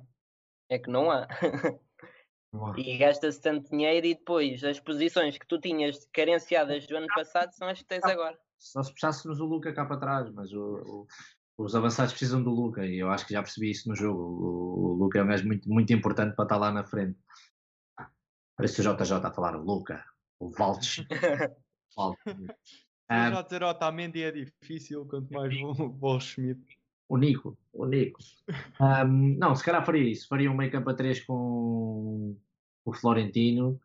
É que não há. Não há. E gasta-se tanto dinheiro e depois as posições que tu tinhas carenciadas do ano passado são as que tens agora. Só se puxássemos o Luca cá para trás, mas o, o, os avançados precisam do Luca e eu acho que já percebi isso no jogo. O, o Luca é um gajo muito, muito importante para estar lá na frente. Parece o JJ a falar o Luca, o Valdes. Um, já dizer Otamendi é difícil, quanto mais o Schmidt. O Nico, o Nico. Um, não, se calhar faria isso. Faria um make-up a 3 com o Florentino,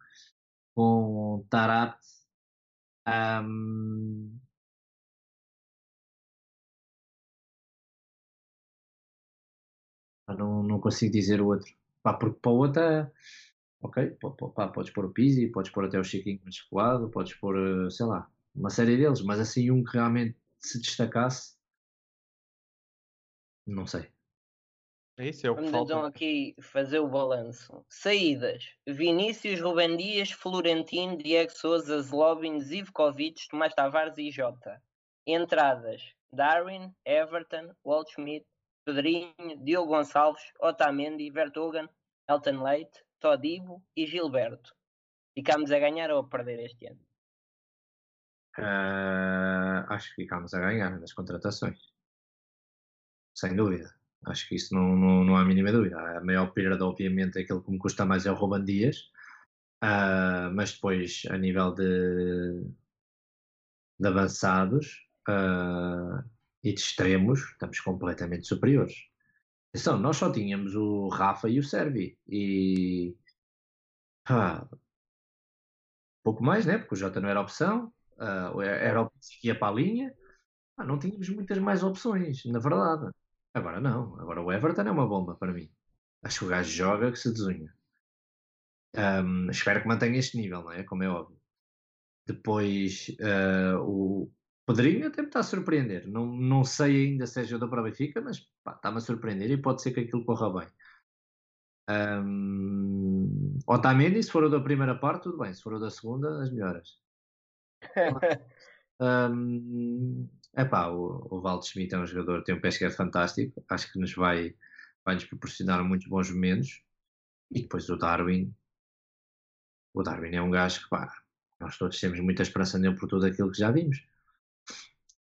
com Tarat. Um, não, não consigo dizer o outro. Pá, porque para o outro, é, ok, pá, podes pôr o Pizzi, podes pôr até o Chiquinho descolado, podes pôr, eh, sei lá, uma série deles, mas assim um que realmente se destacasse, não sei. É isso, é o que Vamos falta. então aqui fazer o balanço. Saídas: Vinícius, Rubem Dias, Florentino, Diego Souza, Zlobin, Zivkovic, Tomás Tavares e Jota. Entradas: Darwin, Everton, Waldschmidt, Pedrinho, Diogo Gonçalves, Otamendi, Vertogen, Elton Leite, Todibo e Gilberto. Ficámos a ganhar ou a perder este ano? Uh, acho que ficámos a ganhar nas contratações. Sem dúvida. Acho que isso não, não, não há a mínima dúvida. A maior perda, obviamente, aquele que me custa mais é o Ruben Dias. Uh, mas depois, a nível de, de avançados uh, e de extremos, estamos completamente superiores. Atenção, nós só tínhamos o Rafa e o Servi. E. Ah, pouco mais, né? Porque o Jota não era opção. Uh, era opção que ia para a linha. Ah, não tínhamos muitas mais opções, na verdade. Agora não. Agora o Everton é uma bomba para mim. Acho que o gajo joga que se desunha. Um, espero que mantenha este nível, não é? Como é óbvio. Depois uh, o Pedrinho até me está a surpreender. Não, não sei ainda se é jogador para o Benfica, mas está-me a surpreender e pode ser que aquilo corra bem. Um, Otamendi, se for o da primeira parte, tudo bem. Se for o da segunda, as melhoras. um, epá, o, o Valdo Schmidt é um jogador, tem um pé esquerdo fantástico. Acho que nos vai, vai nos proporcionar muitos bons momentos. E depois o Darwin. O Darwin é um gajo que, pá, nós todos temos muita esperança nele por tudo aquilo que já vimos.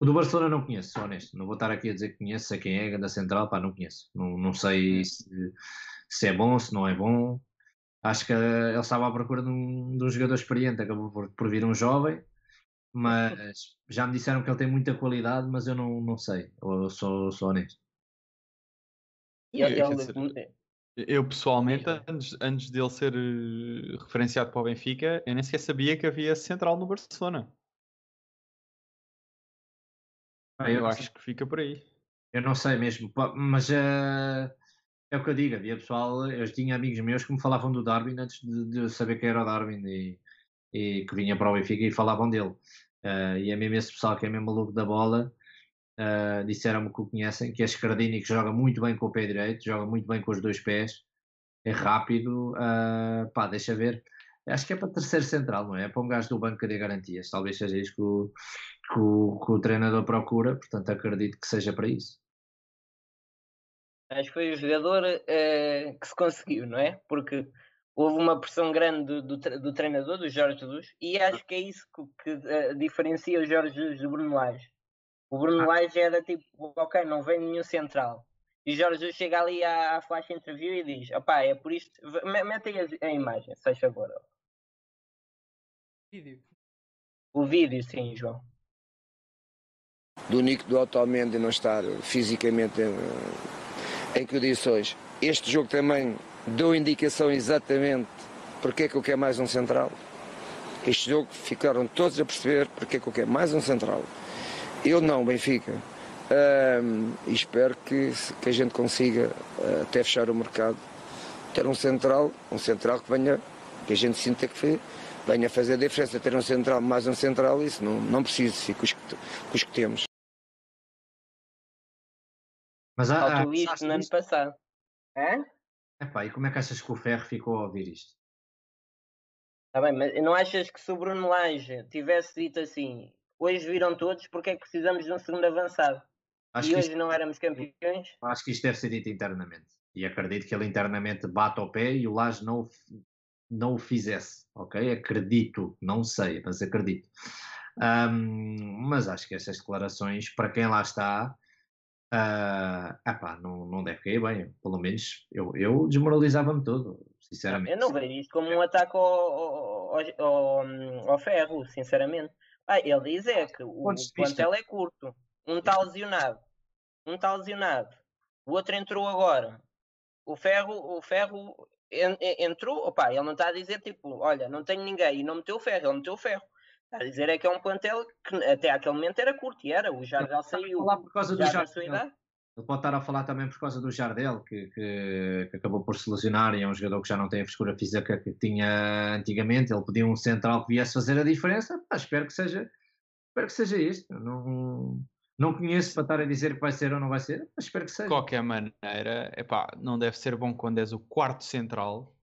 O do Barcelona não conheço, sou honesto. Não vou estar aqui a dizer que conheço, sei quem é, da central, pá, não conheço. Não, não sei se, se é bom, se não é bom. Acho que ele estava à procura de um, de um jogador experiente, acabou por, por vir um jovem, mas já me disseram que ele tem muita qualidade, mas eu não, não sei, eu sou, sou honesto. E Eu, quer ele- dizer, eu pessoalmente, antes, antes dele ser eh, referenciado para o Benfica, eu nem sequer sabia que havia central no Barcelona. Ah, Eu acho sei- que fica por aí. Eu não sei mesmo, mas eh, é o que eu digo, havia pessoal, eu tinha amigos meus que me falavam do Darwin antes de, de saber quem era o Darwin e, e que vinha para o Benfica e falavam dele. Eh, e é mesmo esse pessoal que é mesmo maluco da bola, eh, disseram-me que o conhecem, que é Scardini, que joga muito bem com o pé direito, joga muito bem com os dois pés, é rápido, eh, pá, deixa ver. Acho que é para terceiro central, não é? É para um gajo do banco de garantias, talvez seja isso que o, que o, que o treinador procura, portanto acredito que seja para isso. Acho que foi o jogador eh, que se conseguiu, não é? Porque houve uma pressão grande do, do, tre- do treinador, do Jorge Jesus, e acho que é isso que, que, eh, diferencia o Jorge Jesus do Bruno Lage. O Bruno Lage era tipo, ok, não vem nenhum central. E o Jorge Jesus chega ali à, à flash interview e diz: opá, é por isto. v- me- Mete aí a, a imagem, se faz favor. Vídeo. O vídeo, sim, João. Do Nico do Otamendi não estar fisicamente em, em condições. Este jogo também deu indicação exatamente porque é que eu quero mais um central. Este jogo ficaram todos a perceber porque é que eu quero mais um central. Eu não, Benfica. E espero que, que a gente consiga, ah, até fechar o mercado, ter um central, um central que venha, que a gente sinta que foi- venha fazer a diferença. Ter um central, mais um central, isso não, não preciso, fico com os que temos. Mas há, há, Faltou isto pensaste no ano passado. Hã? Epá, e como é que achas que o Ferro ficou a ouvir isto? Tá bem, mas não achas que se o Bruno Lage tivesse dito assim, hoje viram todos porque é que precisamos de um segundo avançado Acho e hoje isto, não éramos campeões? acho que isto deve ser dito internamente. E acredito que ele internamente bate ao pé e o Laje não, não o fizesse, ok? Acredito, não sei, mas acredito. Ahm, mas acho que estas declarações, para quem lá está, ah, epá, não, não deve cair bem. Pelo menos eu, eu desmoralizava-me todo, sinceramente. Eu não vejo isto como um ataque ao, ao, ao- ao- ao ferro, sinceramente. Ah, ele diz é que o plantel é curto, um está lesionado, um está lesionado, o outro entrou agora. O ferro, o ferro en- en- entrou, opá, ele não está a dizer tipo, olha, não tenho ninguém e não meteu o ferro, ele meteu o ferro. A dizer é que é um plantel que até aquele momento era curto e era, o Jardel saiu falar por causa do Jardel. Ele pode estar a falar também por causa do Jardel, que, que, que acabou por se lesionar e é um jogador que já não tem a frescura física que tinha antigamente. Ele pediu um central que viesse fazer a diferença. Pá, espero que seja, espero que seja isto. Não, não conheço para estar a dizer que vai ser ou não vai ser, mas espero que De seja. qualquer maneira, epá, não deve ser bom quando és o quarto central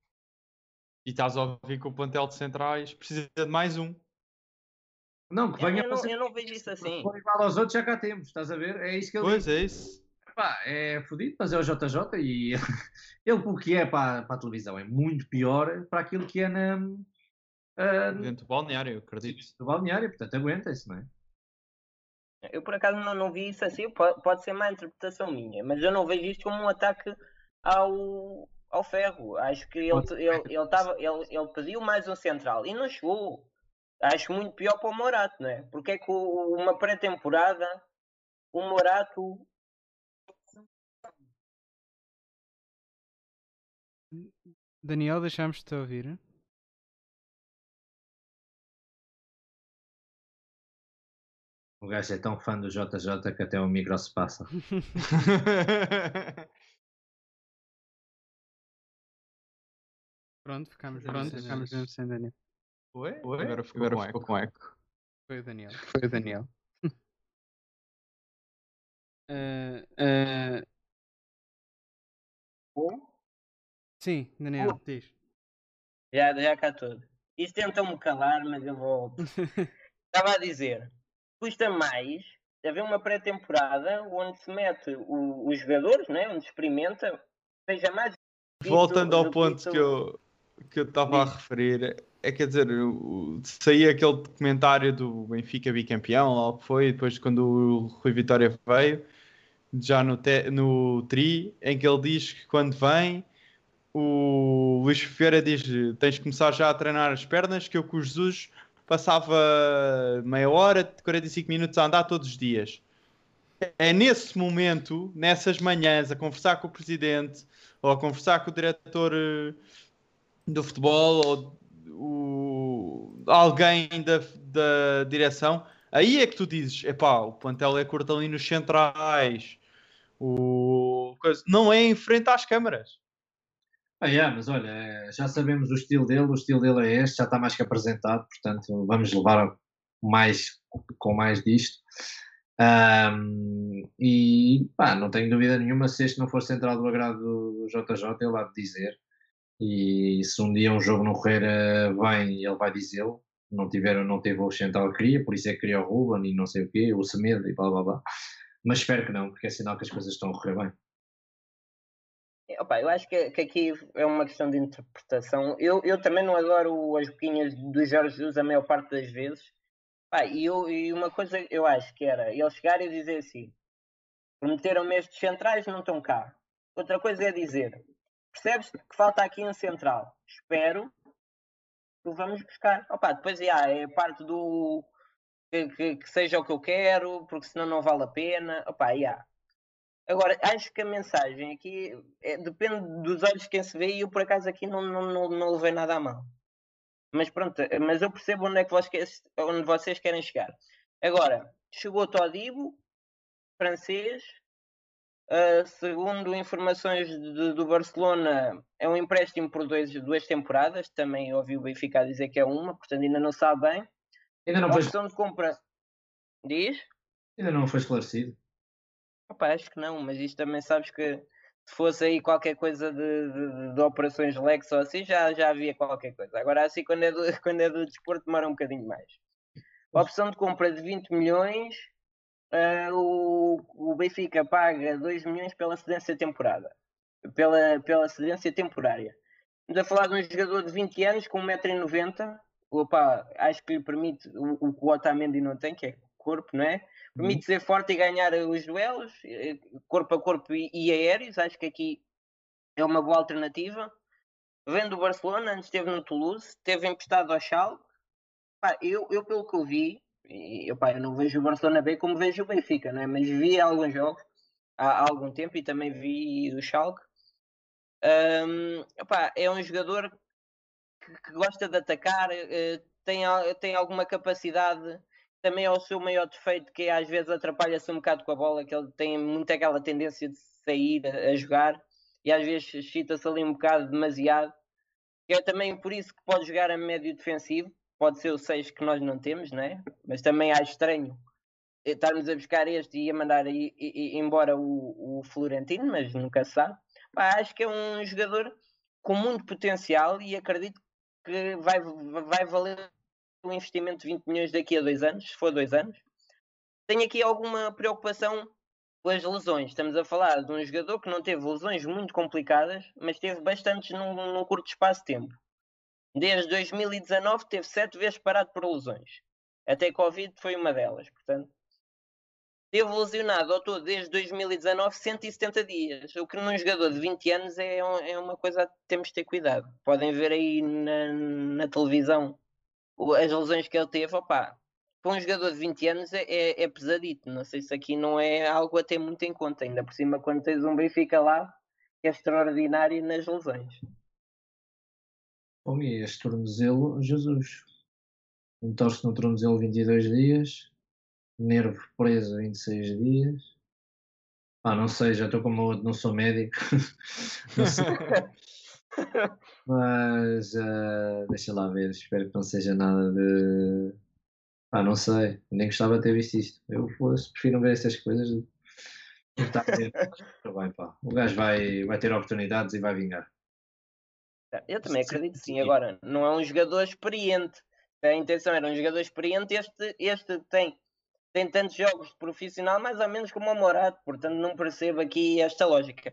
e estás a ouvir que o plantel de centrais precisa de mais um. Não, que Eu- venha eu não- fazer eu não vejo isso Se assim. for igual aos outros, já cá temos, estás a ver? É isso que ele Pois diz. é isso. Pá, é fodido, mas é o JJ e ele, o que é para, para a televisão, é muito pior para aquilo que é na, Dentro do balneário, eu acredito. no balneário, portanto aguenta-se, não é? Eu por acaso não, não vi isso assim, pode, pode ser má interpretação minha, mas eu não vejo isto como um ataque ao, ao ferro. Acho que ele, ele, ele, tava, ele, ele pediu mais um central e não chegou. Acho muito pior para o Morato, não é? Porque é que uma pré-temporada o Morato Daniel, deixámos-te ouvir. O gajo é tão fã do JJ que até o micro se passa. Pronto, ficámos Pronto, mesmo sem Daniel. Oi? Oi? Agora ficou, Agora com, ficou eco. com eco. Foi o Daniel. Foi o Daniel. Eh, eh, sim, Daniel, diz. já, já cá todo. Isso tentam-me calar, mas eu volto. Estava a dizer, custa mais haver uma pré-temporada onde se mete o- os jogadores, né? onde experimenta, seja mais. Voltando ao ponto isso- que eu que eu estava a referir, é quer dizer, saía aquele documentário do Benfica bicampeão, lá o que foi, depois quando o Rui Vitória veio, já no, te- no Tri, em que ele diz que quando vem, o Luís Ferreira diz: tens de começar já a treinar as pernas, que eu com o Jesus passava meia hora, 45 minutos a andar todos os dias. É nesse momento, nessas manhãs, a conversar com o presidente ou a conversar com o diretor eh, do futebol ou o, alguém da, da direção Aí é que tu dizes, epá, o plantel é curto ali nos centrais, o... não é em frente às câmaras. Ah, yeah, mas olha, já sabemos o estilo dele, o estilo dele é este, já está mais que apresentado, portanto vamos levar mais com mais disto. Um, e pá, não tenho dúvida nenhuma se este não for central do agrado do JJ, ele há de dizer. E se um dia um jogo não correr eh, bem, ele vai dizê-lo. Não, tiver, não teve o central que queria, por isso é que queria o Ruben e não sei o quê, o Semedo e blá blá blá. Mas espero que não, porque é sinal que as coisas estão a correr bem. Opa, eu acho que, que, aqui é uma questão de interpretação. Eu, eu também não adoro as boquinhas do Jorge Jesus a maior parte das vezes. Pá, e, eu, e uma coisa eu acho que era ele chegar e dizer assim: prometeram-me estes centrais, não estão cá. Outra coisa é dizer: percebes que falta aqui um central? Espero que o vamos buscar. Opa, depois já, é parte do que, que, que, seja o que eu quero, porque senão não vale a pena. Opa, já. Agora, acho que a mensagem aqui é, depende dos olhos de quem se vê e eu por acaso aqui não, não, não, não levei nada à mão. Mas pronto, mas eu percebo onde é que vocês, onde vocês querem chegar. Agora, chegou Todibo, francês, uh, segundo informações de, do Barcelona, é um empréstimo por dois, duas temporadas. Também ouvi o Benfica dizer que é uma, portanto ainda não sabe bem. Ainda não a foi... de compra. Diz? Ainda não foi esclarecido. Opa, acho que não, mas isto também sabes que se fosse aí qualquer coisa de, de, de, operações Lex ou assim, já, já havia qualquer coisa. Agora, assim, quando é, do, quando é do desporto, demora um bocadinho mais. A opção de compra de 20 milhões, uh, o, o Benfica paga 2 milhões pela cedência temporada. Pela, pela cedência temporária. Estamos a falar de um jogador de 20 anos com 1,90m. Opa, acho que lhe permite o, o que o Otamendi não tem, que é corpo, não é? permite ser forte e ganhar os duelos, eh, corpo a corpo e, aéreos. Acho que aqui é uma boa alternativa. Vendo o Barcelona, antes esteve no Toulouse, esteve emprestado ao Schalke. Eu, eu, pelo que eu vi, eu, pá, eu não vejo o Barcelona bem como vejo o Benfica, né? mas vi alguns jogos há, há algum tempo e também vi o Schalke. Um, é um jogador que, que, gosta de atacar, uh, tem, tem alguma capacidade também é o seu maior defeito, que é, às vezes atrapalha-se um bocado com a bola, que ele tem muito aquela tendência de sair a, a jogar e às vezes chita-se ali um bocado demasiado. É também por isso que pode jogar a médio defensivo, pode ser o 6 que nós não temos, né? mas também acho estranho estarmos a buscar este e a mandar i, i, embora o, o, Florentino, mas nunca se sabe. Pá, acho que é um jogador com muito potencial e acredito que vai, vai valer um investimento de 20 milhões daqui a dois anos, se for dois anos. Tenho aqui alguma preocupação com as lesões. Estamos a falar de um jogador que não teve lesões muito complicadas, mas teve bastantes num, num curto espaço de tempo. Desde 2019 teve sete vezes parado por lesões. Até Covid foi uma delas, portanto. Teve lesionado ao todo desde 2019 170 dias, o que num jogador de 20 anos é, um, é uma coisa que temos de ter cuidado. Podem ver aí na, na televisão as lesões que ele teve, opá, para um jogador de 20 anos é, é, é, pesadito. Não sei se aqui não é algo a ter muito em conta, ainda por cima quando tens um Benfica lá, que é extraordinário nas lesões. Bom, e este tornozelo, Jesus. Entorce no tornozelo 22 dias, nervo preso 26 dias. Ah, não sei, já estou como outro, não sou médico. não sei. Mas uh, deixa lá ver, espero que não seja nada de. Ah, não sei, nem gostava de ter visto isto. Eu fosse, prefiro ver estas coisas. Tá bem, pá. O gajo vai, vai ter oportunidades e vai vingar. Eu também acredito sim. Agora, não é um jogador experiente. A intenção era um jogador experiente. Este, este tem, tem tantos jogos de profissional, mais ou menos como o Morato. Portanto, não percebo aqui esta lógica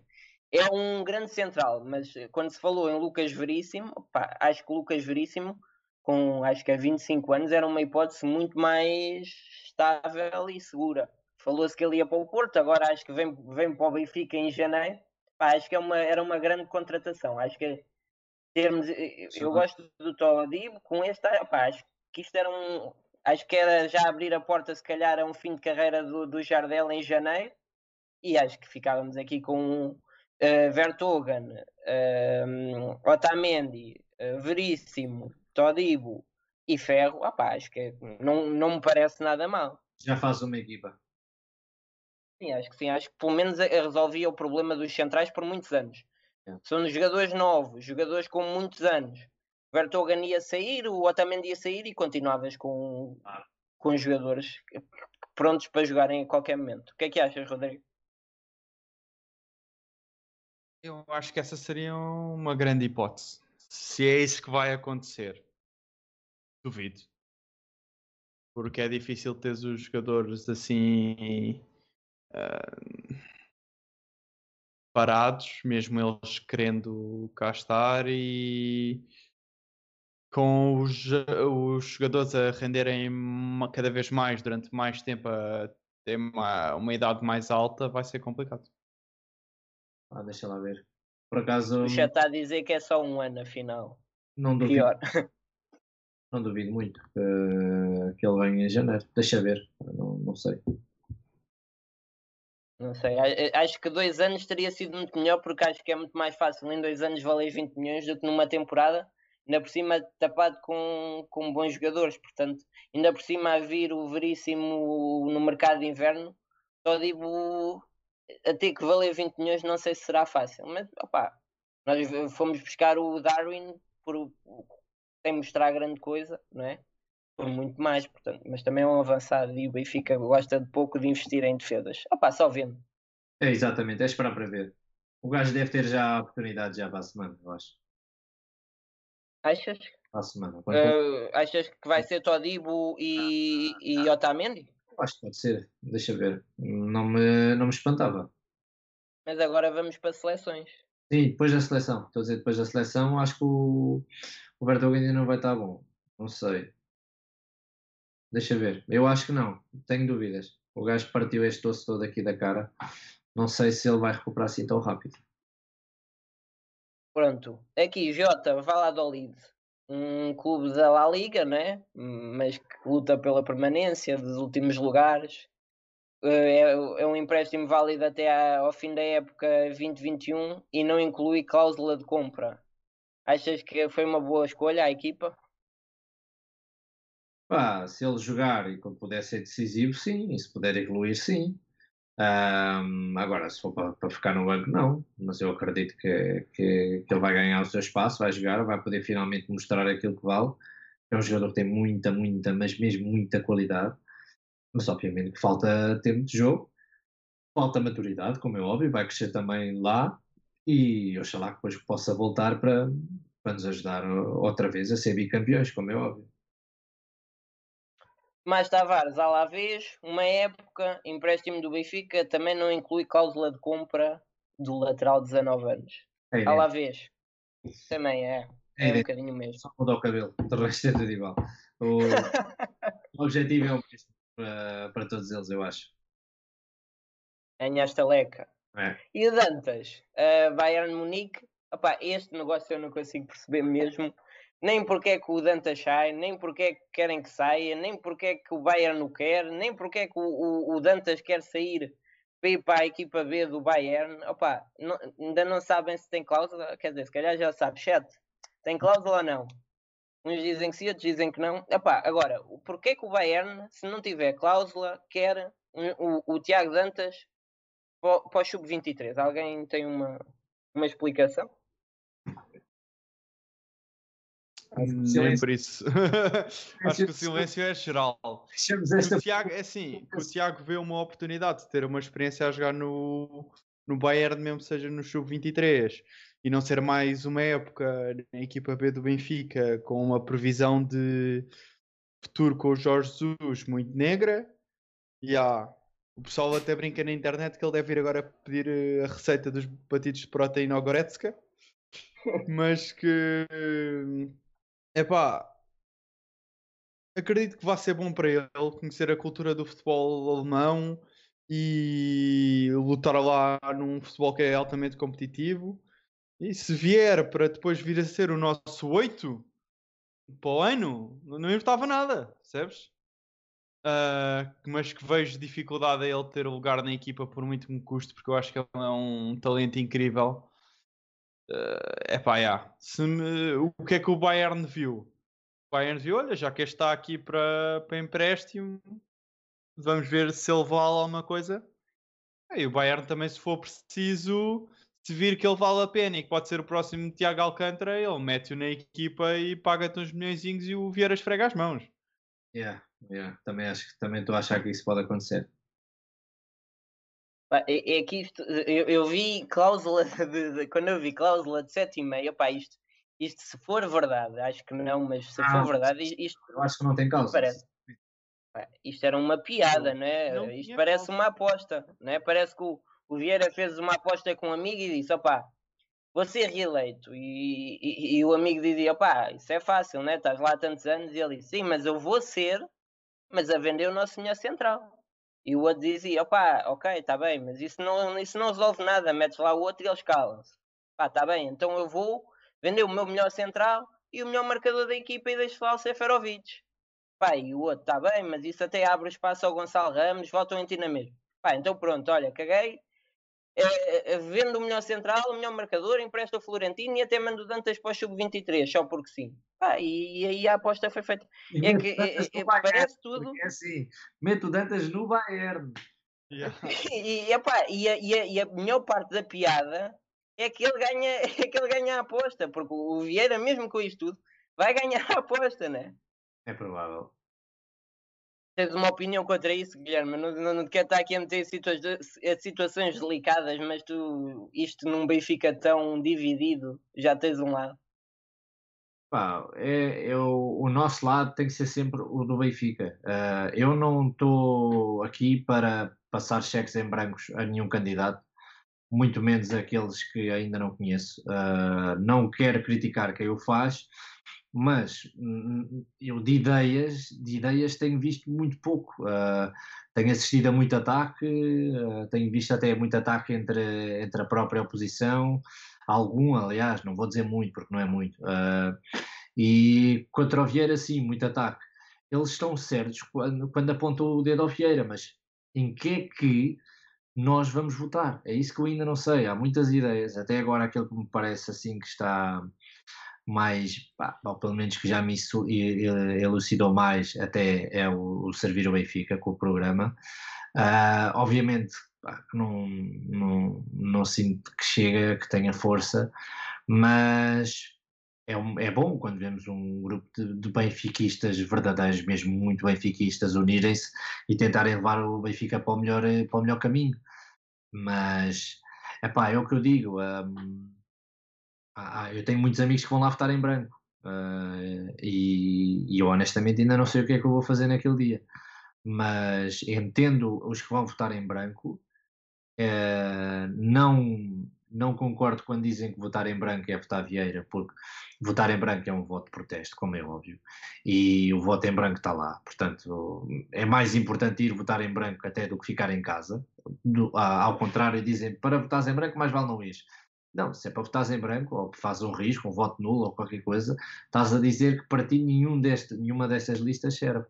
é um grande central, mas eh, quando se falou em Lucas Veríssimo, opa, acho que Lucas Veríssimo, com acho que há 25 anos, era uma hipótese muito mais estável e segura. Falou-se que ele ia para o Porto, agora acho que vem, vem para o Benfica em janeiro. Pá, acho que é uma, era uma grande contratação. Acho que termos, eh, eh, eu gosto do Todibo, com este, opa, acho que isto era um. Acho que era já abrir a porta, se calhar, a um fim de carreira do, do Jardel em janeiro. E acho que ficávamos aqui com uh, Vertogen, uh, Otamendi, uh, Veríssimo, Todibo e Ferro, opá, acho que não, não me parece nada mal. Já faz uma equipa. Sim, acho que sim. Acho que pelo menos resolvia o problema dos centrais por muitos anos. São jogadores novos, jogadores com muitos anos. O Vertogen ia sair, o Otamendi ia sair e continuavas com, com jogadores prontos para jogarem a qualquer momento. O que é que achas, Rodrigo? Eu acho que essa seria uma grande hipótese. Se é isso que vai acontecer, duvido. Porque é difícil ter os jogadores assim ah, parados, mesmo eles querendo cá estar e com os, os jogadores a renderem cada vez mais durante mais tempo a ter uma, uma idade mais alta, vai ser complicado. Ah, deixa lá ver. Por acaso, O chat está a dizer que é só um ano, afinal. não duvido, Pior. não duvido muito que, que ele venha em janeiro. Deixa ver. Não, não sei. Não sei. Acho que dois anos teria sido muito melhor porque acho que é muito mais fácil em dois anos valer 20 milhões do que numa temporada. Ainda por cima tapado com, com bons jogadores. Portanto, ainda por cima a vir o Veríssimo no mercado de inverno. Só digo a ter que valer 20 milhões não sei se será fácil. Mas opá, nós fomos buscar o Darwin por, sem mostrar grande coisa, não é? Por muito mais, portanto, mas também é um avançado e o Benfica gosta de pouco de investir em defesas. Opá, só vendo. É exatamente, é esperar para ver. O gajo deve ter já a oportunidade já para a semana, eu acho. Achas? Para a semana. Eh, achas que vai ser Todibo e, e Otamendi? Acho que pode ser. Deixa ver. Não me, não me espantava. Mas agora vamos para seleções. Sim, depois da seleção. Estou a dizer, depois da seleção, acho que o, o ainda não vai estar bom. Não sei. Deixa ver. Eu acho que não. Tenho dúvidas. O gajo partiu este osso todo aqui da cara. Não sei se ele vai recuperar assim tão rápido. Pronto. Aqui, Jota, Valladolid. Um clube da La Liga, né? Mas que luta pela permanência dos últimos lugares. Eh, É, é um empréstimo válido até ao fim da época 2021 e não inclui cláusula de compra. Achas que foi uma boa escolha à equipa? Pá, se ele jogar e quando puder ser decisivo, sim. E se puder evoluir, sim. Ahm, agora, se for para, para ficar no banco, não. Mas eu acredito que, que, que ele vai ganhar o seu espaço, vai jogar, vai poder finalmente mostrar aquilo que vale. É um jogador que tem muita, muita, mas mesmo muita qualidade. Mas obviamente que falta tempo de jogo, falta maturidade, como é óbvio, vai crescer também lá. E oxalá que depois possa voltar para, para nos ajudar outra vez a ser bicampeões, como é óbvio. Mais Tavares, Alavés, uma época, empréstimo do Benfica, também não inclui cláusula de compra do lateral de 19 anos. É. Alavés, também é, É é um bocadinho mesmo. só mudar o cabelo, de resto é tudo igual. O, o objetivo é o mesmo para, para todos eles, eu acho. Ganhaste a leca. É. E o Dantas, uh, Bayern Munique, opá, este negócio eu não consigo perceber mesmo, nem porque é que o Dantas sai, nem porque é que querem que saia, nem porque é que o Bayern não quer, nem porque é que o, o, o Dantas quer sair para ir para a equipa B do Bayern. Opá, não- ainda não sabem se tem cláusula, quer dizer, se calhar já sabe, chat, tem cláusula ou não? Uns dizem que sim, outros dizem que não. Epá, agora, porquê que o Bayern, se não tiver cláusula, quer o, o Tiago Dantas para, para o Sub-23? Alguém tem uma, uma explicação? Por isso. Acho que o silêncio é geral. O. Tiago, é assim, que o Tiago vê uma oportunidade de ter uma experiência a jogar no, no Bayern, mesmo seja no Sub-23, e não ser mais uma época na equipa B do Benfica com uma previsão de futuro com o Jorge Jesus muito negra. E há. O pessoal até brinca na internet que ele deve ir agora pedir eh, a receita dos batidos de proteína ao Goretzka. Mas que. Epá, acredito que vai ser bom para ele conhecer a cultura do futebol alemão e lutar lá num futebol que é altamente competitivo. E se vier para depois vir a ser o nosso 8 para o ano, não importava nada, percebes? Ah, mas que vejo dificuldade a ele ter lugar na equipa por muito que me custe, porque eu acho que ele é um talento incrível. É pá, yeah. Se me- o que é que o Bayern viu? Bayern viu, olha, já que este está aqui para, para empréstimo, vamos ver se ele vale alguma coisa. E o Bayern também, se for preciso, se vir que ele vale a pena e que pode ser o próximo Tiago Alcântara, ele mete-o na equipa e paga-te uns milhões e o Vieira esfrega as mãos. Yeah, yeah. Também acho que também estou a achar que isso pode acontecer. É, é que isto, eu, eu vi cláusula de, de, quando eu vi cláusula de 7,5, pá, isto, isto se for verdade, acho que não, mas se ah, for verdade, isto. Eu acho que não tem causa. Parece, isto era uma piada, não é? Não isto parece causa. uma aposta, não é? Parece que o, o Vieira fez uma aposta com um amigo e disse: opá, vou ser reeleito. E, e, e o amigo dizia: opá, isso é fácil, né? Estás lá há tantos anos. E ele disse: sim, mas eu vou ser, mas a vender o nosso melhor central. E o outro dizia, opá, ok, está bem, mas isso não, isso não resolve nada, metes lá o outro e eles calam-se. Pá, está bem, então eu vou vender o meu melhor central e o melhor marcador da equipa e deixo lá o Seferovic. Pá, e o outro, está bem, mas isso até abre espaço ao Gonçalo Ramos, voltam em ti na mesma. Pá, então pronto, olha, caguei, é, é, vendo o melhor central, o melhor marcador, empresta o Florentino e até mando Dantas para o sub-23, só porque sim. Ah, e, e, aí a aposta foi feita. E é que é, é, parece tudo. É assim, mete o Dantas no Bayern. Yeah. e, epá, e, a, e, a, e a melhor parte da piada é que ele ganha, é que ele ganha a aposta, porque o Vieira, mesmo com isto tudo, vai ganhar a aposta, né? É provável tens uma opinião contra isso, Guilherme. Não, não, não quero estar aqui a meter em situações delicadas, mas tu, isto num Benfica tão dividido, já tens um lado. Pá, é, é o, o, nosso lado tem que ser sempre o do Benfica. Uh, eu não estou aqui para passar cheques em brancos a nenhum candidato, muito menos aqueles que ainda não conheço. Uh, não quero criticar quem o faz, mas hum, eu de ideias, de ideias tenho visto muito pouco. Uh, tenho assistido a muito ataque, uh, tenho visto até muito ataque entre, entre a própria oposição, algum, aliás, não vou dizer muito porque não é muito. Uh, e contra o Vieira, sim, muito ataque. Eles estão certos quando, quando apontam o dedo ao Vieira, mas em que é que nós vamos votar? É isso que eu ainda não sei. Há muitas ideias, até agora aquele que me parece assim que está mais, pá, ou pelo menos que já me elucidou mais, até é o, o servir o Benfica com o programa. Uh, obviamente não, não, não sinto que chega, que tenha força, mas é, um, é bom quando vemos um grupo de, de benfiquistas verdadeiros, mesmo muito benfiquistas, unirem-se e tentarem levar o Benfica para o melhor, para o melhor caminho. Mas, epá, é o que eu digo. Um, ah, eu tenho muitos amigos que vão lá votar em branco. Uh, e, e, eu honestamente ainda não sei o que é que eu vou fazer naquele dia. Mas entendo os que vão votar em branco. Uh, não, não concordo quando dizem que votar em branco é votar Vieira, porque votar em branco é um voto de protesto, como é óbvio, e o voto em branco está lá. Portanto, é mais importante ir votar em branco até do que ficar em casa. Do, ao contrário, dizem para votar em branco, mais vale não ir. Não, se é para votar em branco, ou faz um risco, um voto nulo ou qualquer coisa, estás a dizer que para ti nenhum deste, nenhuma destas listas serve.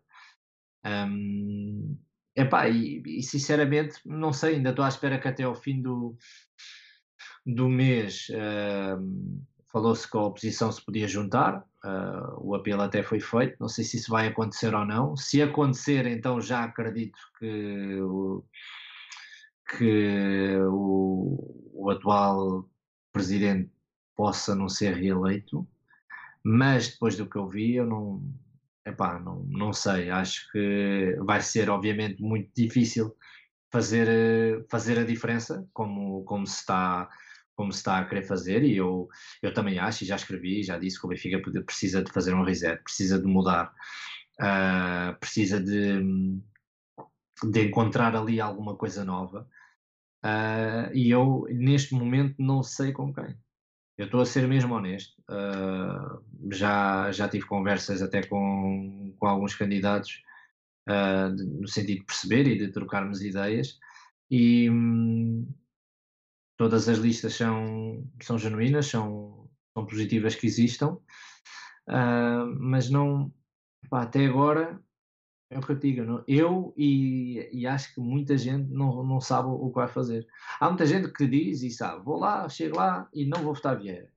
Um, epá, e, e sinceramente, não sei, ainda estou à espera que até ao fim do, do mês um, falou-se que a oposição se podia juntar, uh, o apelo até foi feito, não sei se isso vai acontecer ou não. Se acontecer, então já acredito que o, que o, o atual presidente possa não ser reeleito, mas depois do que eu vi, eu não, epá, não, não sei. Acho que vai ser, obviamente, muito difícil fazer, fazer a diferença, como, como, se está, como se está a querer fazer. E eu, eu também acho, e já escrevi, já disse que o Benfica precisa de fazer um reset, precisa de mudar, uh, precisa de, de encontrar ali alguma coisa nova. Uh, e eu, neste momento, não sei com quem. Eu estou a ser mesmo honesto. Uh, já, já tive conversas até com, com alguns candidatos uh, no sentido de perceber e de trocarmos ideias. E hum, todas as listas são, são genuínas, são, são positivas que existam, mas não. Pá, até agora é o que eu digo, não? eu e, e, acho que muita gente não, não sabe o que vai fazer. Há muita gente que diz e sabe, vou lá, chego lá e não vou votar Vieira.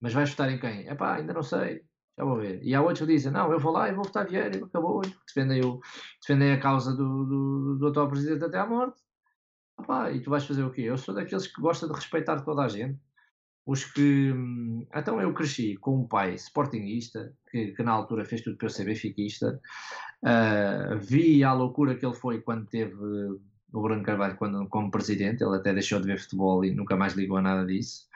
Mas vais votar em quem? É pá, ainda não sei. já vou ver. E há outros que dizem, não, eu vou lá e vou votar Vieira, e acabou, defendem, o, defendem a causa do, do, do atual presidente até à morte. Opa, e tu vais fazer o quê? Eu sou daqueles que gosta de respeitar toda a gente. Os que. hum, Então eu cresci com um pai sportinguista, que, que na altura fez tudo para eu ser benfiquista. Ah, vi a loucura que ele foi quando teve o Bruno Carvalho quando, como presidente. Ele até deixou de ver futebol e nunca mais ligou a nada disso.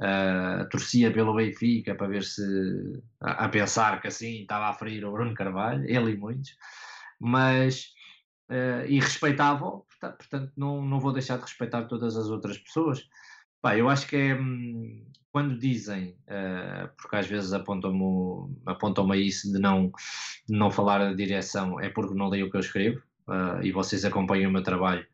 Ah, torcia pelo Benfica para ver se. a, a pensar que assim estava a ferir o Bruno Carvalho, ele e muitos. Mas. ah, e respeitava-o, porta- portanto, não, não vou deixar de respeitar todas as outras pessoas. Pá, eu acho que é hum, quando dizem, eh, porque às vezes apontam-me apontam a isso de não, de não falar a direção, é porque não leio o que eu escrevo, eh, e vocês acompanham o meu trabalho,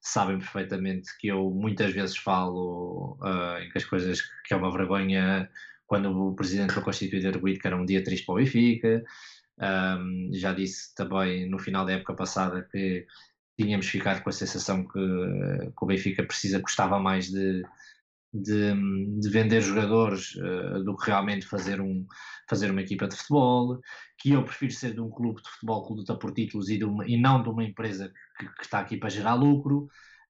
sabem perfeitamente que eu muitas vezes falo eh, em que as coisas que é uma vergonha quando o presidente foi constituído arguído que era um dia triste para o Benfica. Um, já disse também no final da época passada que tínhamos ficado com a sensação que, que o Benfica precisa, gostava mais de, de, de vender jogadores uh, do que realmente fazer, um, fazer uma equipa de futebol, que eu prefiro ser de um clube de futebol que luta por títulos e, uma, e não de uma empresa que, que está aqui para gerar lucro.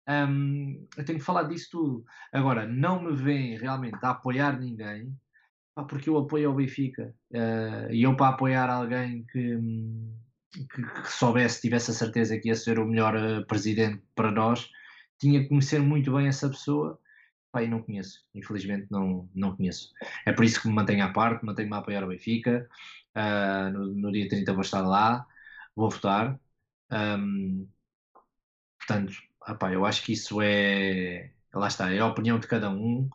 Um, eu tenho que falar disso tudo. Agora, não me veem realmente a apoiar ninguém, porque eu apoio ao Benfica. Uh, e eu para apoiar alguém que, que, que, soubesse, tivesse a certeza que ia ser o melhor uh, presidente para nós, tinha que conhecer muito bem essa pessoa. Pá, e não conheço, infelizmente não, não conheço. É por isso que me mantenho à parte, mantenho-me a apoiar o Benfica. Uh, no, no, dia 30 vou estar lá, vou votar. Um, portanto, opá, eu acho que isso é. Lá está, é a opinião de cada um.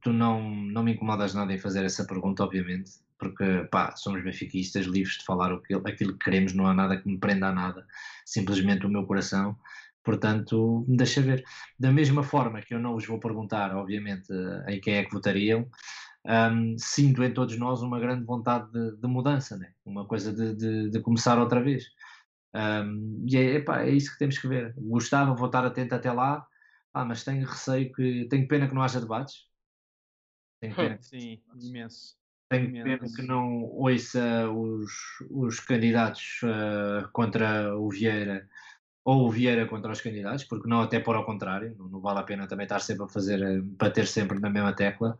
Tu não, não me incomodas nada em fazer essa pergunta, obviamente, porque pá, somos benfiquistas, livres de falar aquilo que queremos, não há nada que me prenda a nada, simplesmente o meu coração. Portanto, deixa ver. Da mesma forma que eu não vos vou perguntar, obviamente, em quem é que votariam, um, sinto em todos nós uma grande vontade de, de mudança, né? uma coisa de, de, de começar outra vez. Um, e é, epá, é isso que temos que ver. Gostava, vou estar atento até lá, ah, mas tenho receio que. Tenho pena que não haja debates. Tenho pena. Sim, imenso. Tenho pena que não ouça os, os candidatos uh, contra o Vieira ou o Vieira contra os candidatos, porque não até por ao contrário, não, não, vale a pena também estar sempre a fazer, a bater sempre na mesma tecla.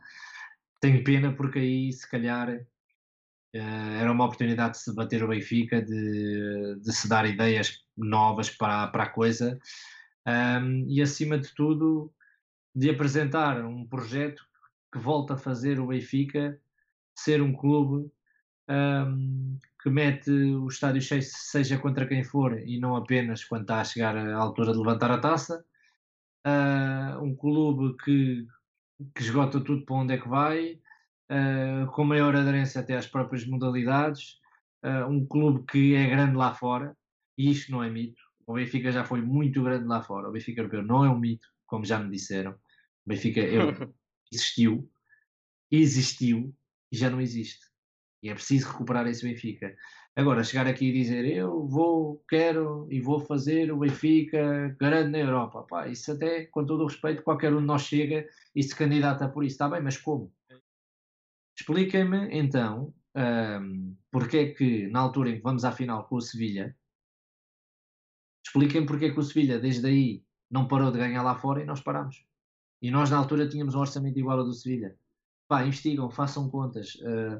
Tenho pena porque aí se calhar uh, era uma oportunidade de se bater o Benfica, de, de se dar ideias novas para, para a coisa um, e acima de tudo de apresentar um projeto que volta a fazer o Benfica ser um clube um, que mete o estádio cheio, seja contra quem for, e não apenas quando está a chegar à altura de levantar a taça. Uh, um clube que, que esgota tudo para onde é que vai, uh, com maior aderência até às próprias modalidades. Uh, um clube que é grande lá fora, e isto não é mito. O Benfica já foi muito grande lá fora. O Benfica europeu não é um mito, como já me disseram. O Benfica existiu, existiu e já não existe. E é preciso recuperar esse Benfica. Agora, chegar aqui e dizer eu vou, quero e vou fazer o Benfica grande na Europa. Pá, isso até, com todo o respeito, qualquer um de nós chega e se candidata por isso. Está bem, mas como? Expliquem-me, então, um, porque é que, na altura em que vamos à final com o Sevilha, expliquem porque é que o Sevilha, desde aí, não parou de ganhar lá fora e nós paramos. E nós, na altura, tínhamos um orçamento igual ao do Sevilha. Pá, investigam, façam contas. Uh,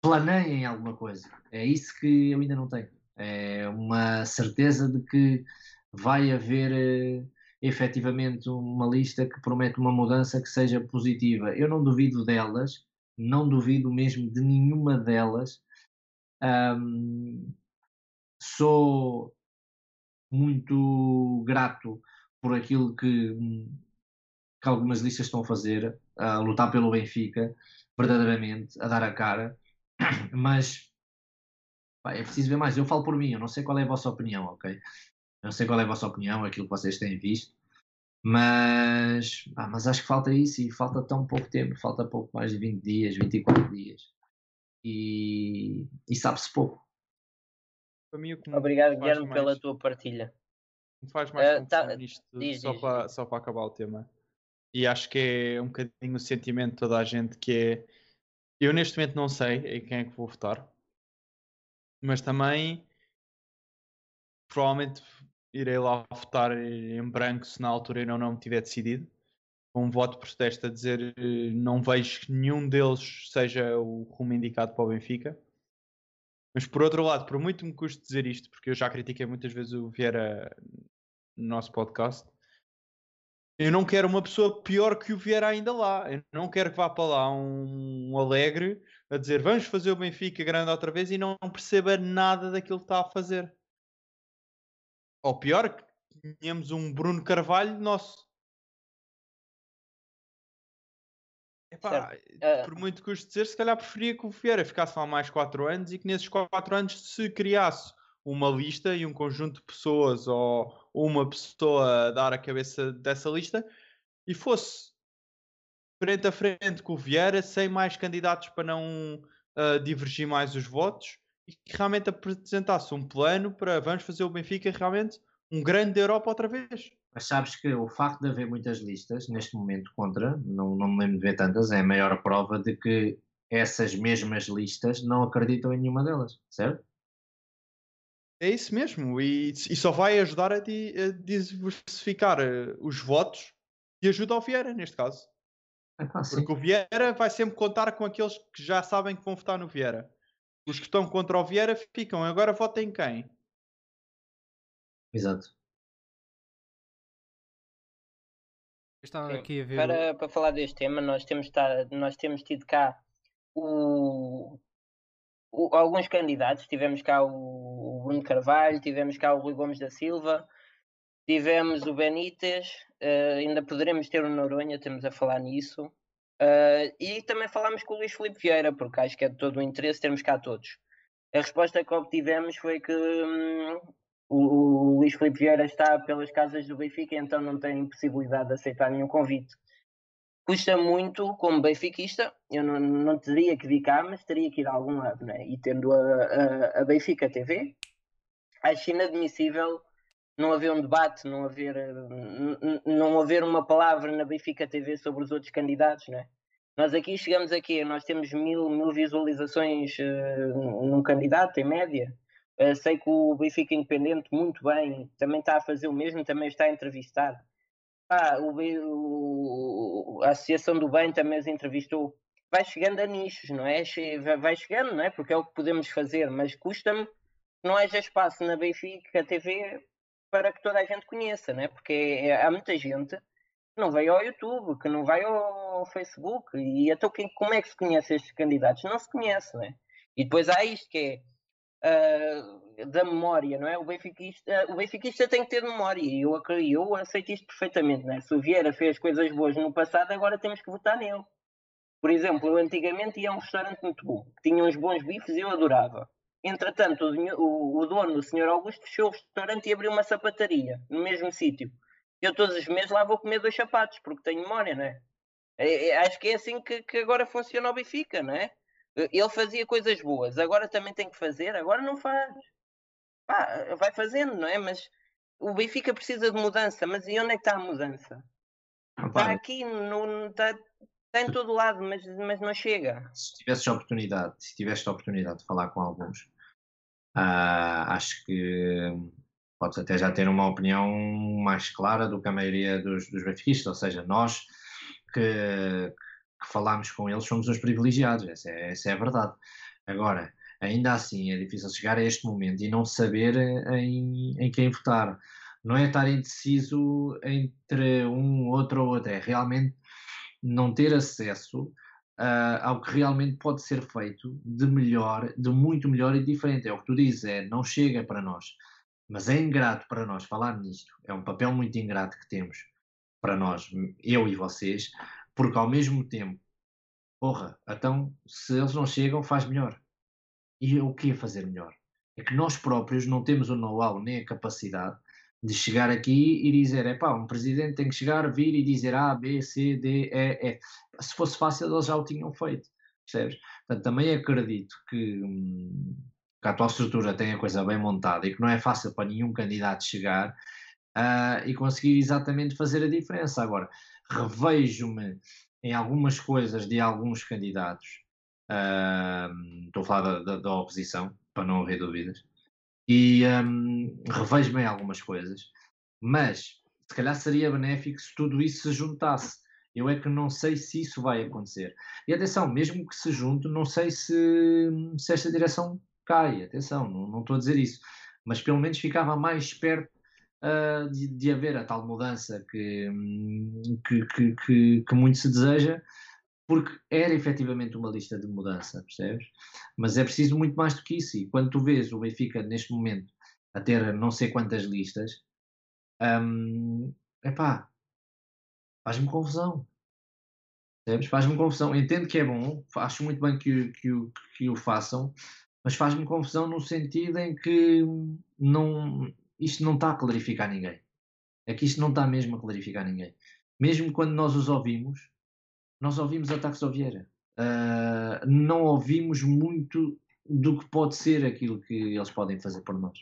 planeiem alguma coisa. É isso que eu ainda não tenho. É uma certeza de que vai haver uh, efetivamente uma lista que promete uma mudança que seja positiva. Eu não duvido delas, não duvido mesmo de nenhuma delas. Um, sou muito grato por aquilo que, que algumas listas estão a fazer, a lutar pelo Benfica, verdadeiramente, a dar a cara mas pá, é preciso ver mais. Eu falo por mim, eu não sei qual é a vossa opinião, ok? Eu não sei qual é a vossa opinião, aquilo que vocês têm visto, mas, pá, mas acho que falta isso e falta tão pouco tempo, falta pouco mais de 20 dias, 24 dias. E, e sabe-se pouco. Mim, Obrigado, Guilherme, mais... pela tua partilha. Me faz mais uh, tá, nisto, diz, só, diz, para, só para acabar o tema. E acho que é um bocadinho o sentimento de toda a gente que é Eu neste momento não sei em quem é que vou votar, mas também provavelmente irei lá votar em branco se na altura eu não me tiver decidido. Um voto de protesto a dizer não vejo que nenhum deles seja o rumo indicado para o Benfica. Mas por outro lado, por muito me custe dizer isto, porque eu já critiquei muitas vezes o Vieira no nosso podcast, eu não quero uma pessoa pior que o Vieira ainda lá. Eu não quero que vá para lá um, um alegre a dizer vamos fazer o Benfica grande outra vez e não perceba nada daquilo que está a fazer. Ou pior, que tenhamos um Bruno Carvalho nosso. Epá, uh... por muito custo dizer, se calhar preferia que o Vieira ficasse lá mais 4 anos e que nesses 4 anos se criasse uma lista e um conjunto de pessoas ou uma pessoa dar a cabeça dessa lista e fosse frente a frente com o Vieira, sem mais candidatos para não uh, divergir mais os votos e que realmente apresentasse um plano para vamos fazer o Benfica realmente um grande da Europa outra vez. Mas sabes que o facto de haver muitas listas neste momento contra, não, não me lembro de ver tantas, é a maior prova de que essas mesmas listas não acreditam em nenhuma delas, certo? É isso mesmo, e, e só vai ajudar a, di, a diversificar uh, os votos e ajuda ao Vieira, neste caso. É Porque o Vieira vai sempre contar com aqueles que já sabem que vão votar no Vieira. Os que estão contra o Vieira ficam, agora votem quem? Exato. estava aqui a ver. Para, para falar deste tema, nós temos, nós temos tido cá o, o, alguns candidatos. Tivemos cá o, o, Bruno Carvalho, tivemos cá o Rui Gomes da Silva, tivemos o Benítez, uh, ainda poderemos ter o Noronha, estamos a falar nisso. Uh, e também falámos com o Luís Filipe Vieira, porque acho que é de todo o interesse termos cá todos. A resposta que obtivemos foi que hum, o, o Luís Filipe Vieira está pelas casas do Benfica, então não tem possibilidade de aceitar nenhum convite custa muito, como benfiquista, eu não, não teria que vir cá, mas teria que ir a algum lado, né? E tendo a, a, a Benfica TV, acho inadmissível não haver um debate, não haver, não haver uma palavra na Benfica TV sobre os outros candidatos, né? Nós aqui chegamos aqui, nós temos mil, mil visualizações uh, num candidato, em média. Uh, sei que o Benfica Independente, muito bem, também está a fazer o mesmo, também está a entrevistar. Ah, o, o, a Associação do Bem também os entrevistou. Vai chegando a nichos, não é? Vai chegando, não é? Porque é o que podemos fazer, mas custa-me que não haja espaço na Benfica TV para que toda a gente conheça, não é? Porque é, há muita gente que não veio ao YouTube, que não vai ao Facebook, e então quem, como é que se conhece estes candidatos? Não se conhece, não é? E depois há isto que é uh, da memória, não é? O benfiquista, o benfiquista tem que ter memória e eu, eu aceito isto perfeitamente, não é? Se o Vieira fez coisas boas no passado, agora temos que votar nele. Por exemplo, eu antigamente ia a um restaurante muito bom, que tinha uns bons bifes e eu adorava. Entretanto, o, o, dono, o Sr. Augusto, fechou o restaurante e abriu uma sapataria no mesmo sítio. Eu todos os meses lá vou comer dois sapatos, porque tenho memória, não é? é, é acho que é assim que, que agora funciona o Benfica, não é? Ele fazia coisas boas, agora também tem que fazer, agora não faz. Pá, vai fazendo, não é? Mas o Benfica precisa de mudança, mas e onde é que está a mudança? Está aqui, no, está, está em todo lado, mas, mas não chega. Se tivesses a oportunidade, se tivesse a oportunidade de falar com alguns, uh, acho que podes até já ter uma opinião mais clara do que a maioria dos, dos benfiquistas, ou seja, nós que, que falámos com eles somos os privilegiados, essa é, essa é a verdade. Agora, ainda assim é difícil chegar a este momento e não saber em, em quem votar. Não é estar indeciso entre um, outro ou outro, é realmente não ter acesso uh, ao que realmente pode ser feito de melhor, de muito melhor e diferente. É o que tu dizes, é, não chega para nós. Mas é ingrato para nós falar nisto. É um papel muito ingrato que temos para nós, eu e vocês, porque ao mesmo tempo, porra, então se eles não chegam, faz melhor. E o que é fazer melhor? É que nós próprios não temos o know-how nem a capacidade de chegar aqui e dizer, é pá, um presidente tem que chegar, vir e dizer A, B, C, D, E, E. Se fosse fácil, eles já o tinham feito, percebes? Portanto, também acredito que, hum, que a atual estrutura tem a coisa bem montada e que não é fácil para nenhum candidato chegar uh, e conseguir exatamente fazer a diferença. Agora, revejo-me em algumas coisas de alguns candidatos Uh, estou a falar da, da, da, oposição, para não haver dúvidas. E um, revejo-me algumas coisas, mas se calhar seria benéfico se tudo isso se juntasse. Eu é que não sei se isso vai acontecer. E atenção, mesmo que se junte, não sei se, se esta direção cai. Atenção, não, não estou a dizer isso. Mas pelo menos ficava mais perto uh, de, de, haver a tal mudança que, que, que, que, que muito se deseja, porque era efetivamente uma lista de mudança, percebes? Mas é preciso muito mais do que isso. E quando tu vês o Benfica neste momento a ter não sei quantas listas, um, epá, faz-me confusão. Percebes? Faz-me confusão. Entendo que é bom, acho muito bem que, que, que o façam, mas faz-me confusão no sentido em que não, isto não está a clarificar ninguém. É que isto não está mesmo a clarificar ninguém. Mesmo quando nós os ouvimos, nós ouvimos ataques ao Vieira. Uh, não ouvimos muito do que pode ser aquilo que eles podem fazer por nós.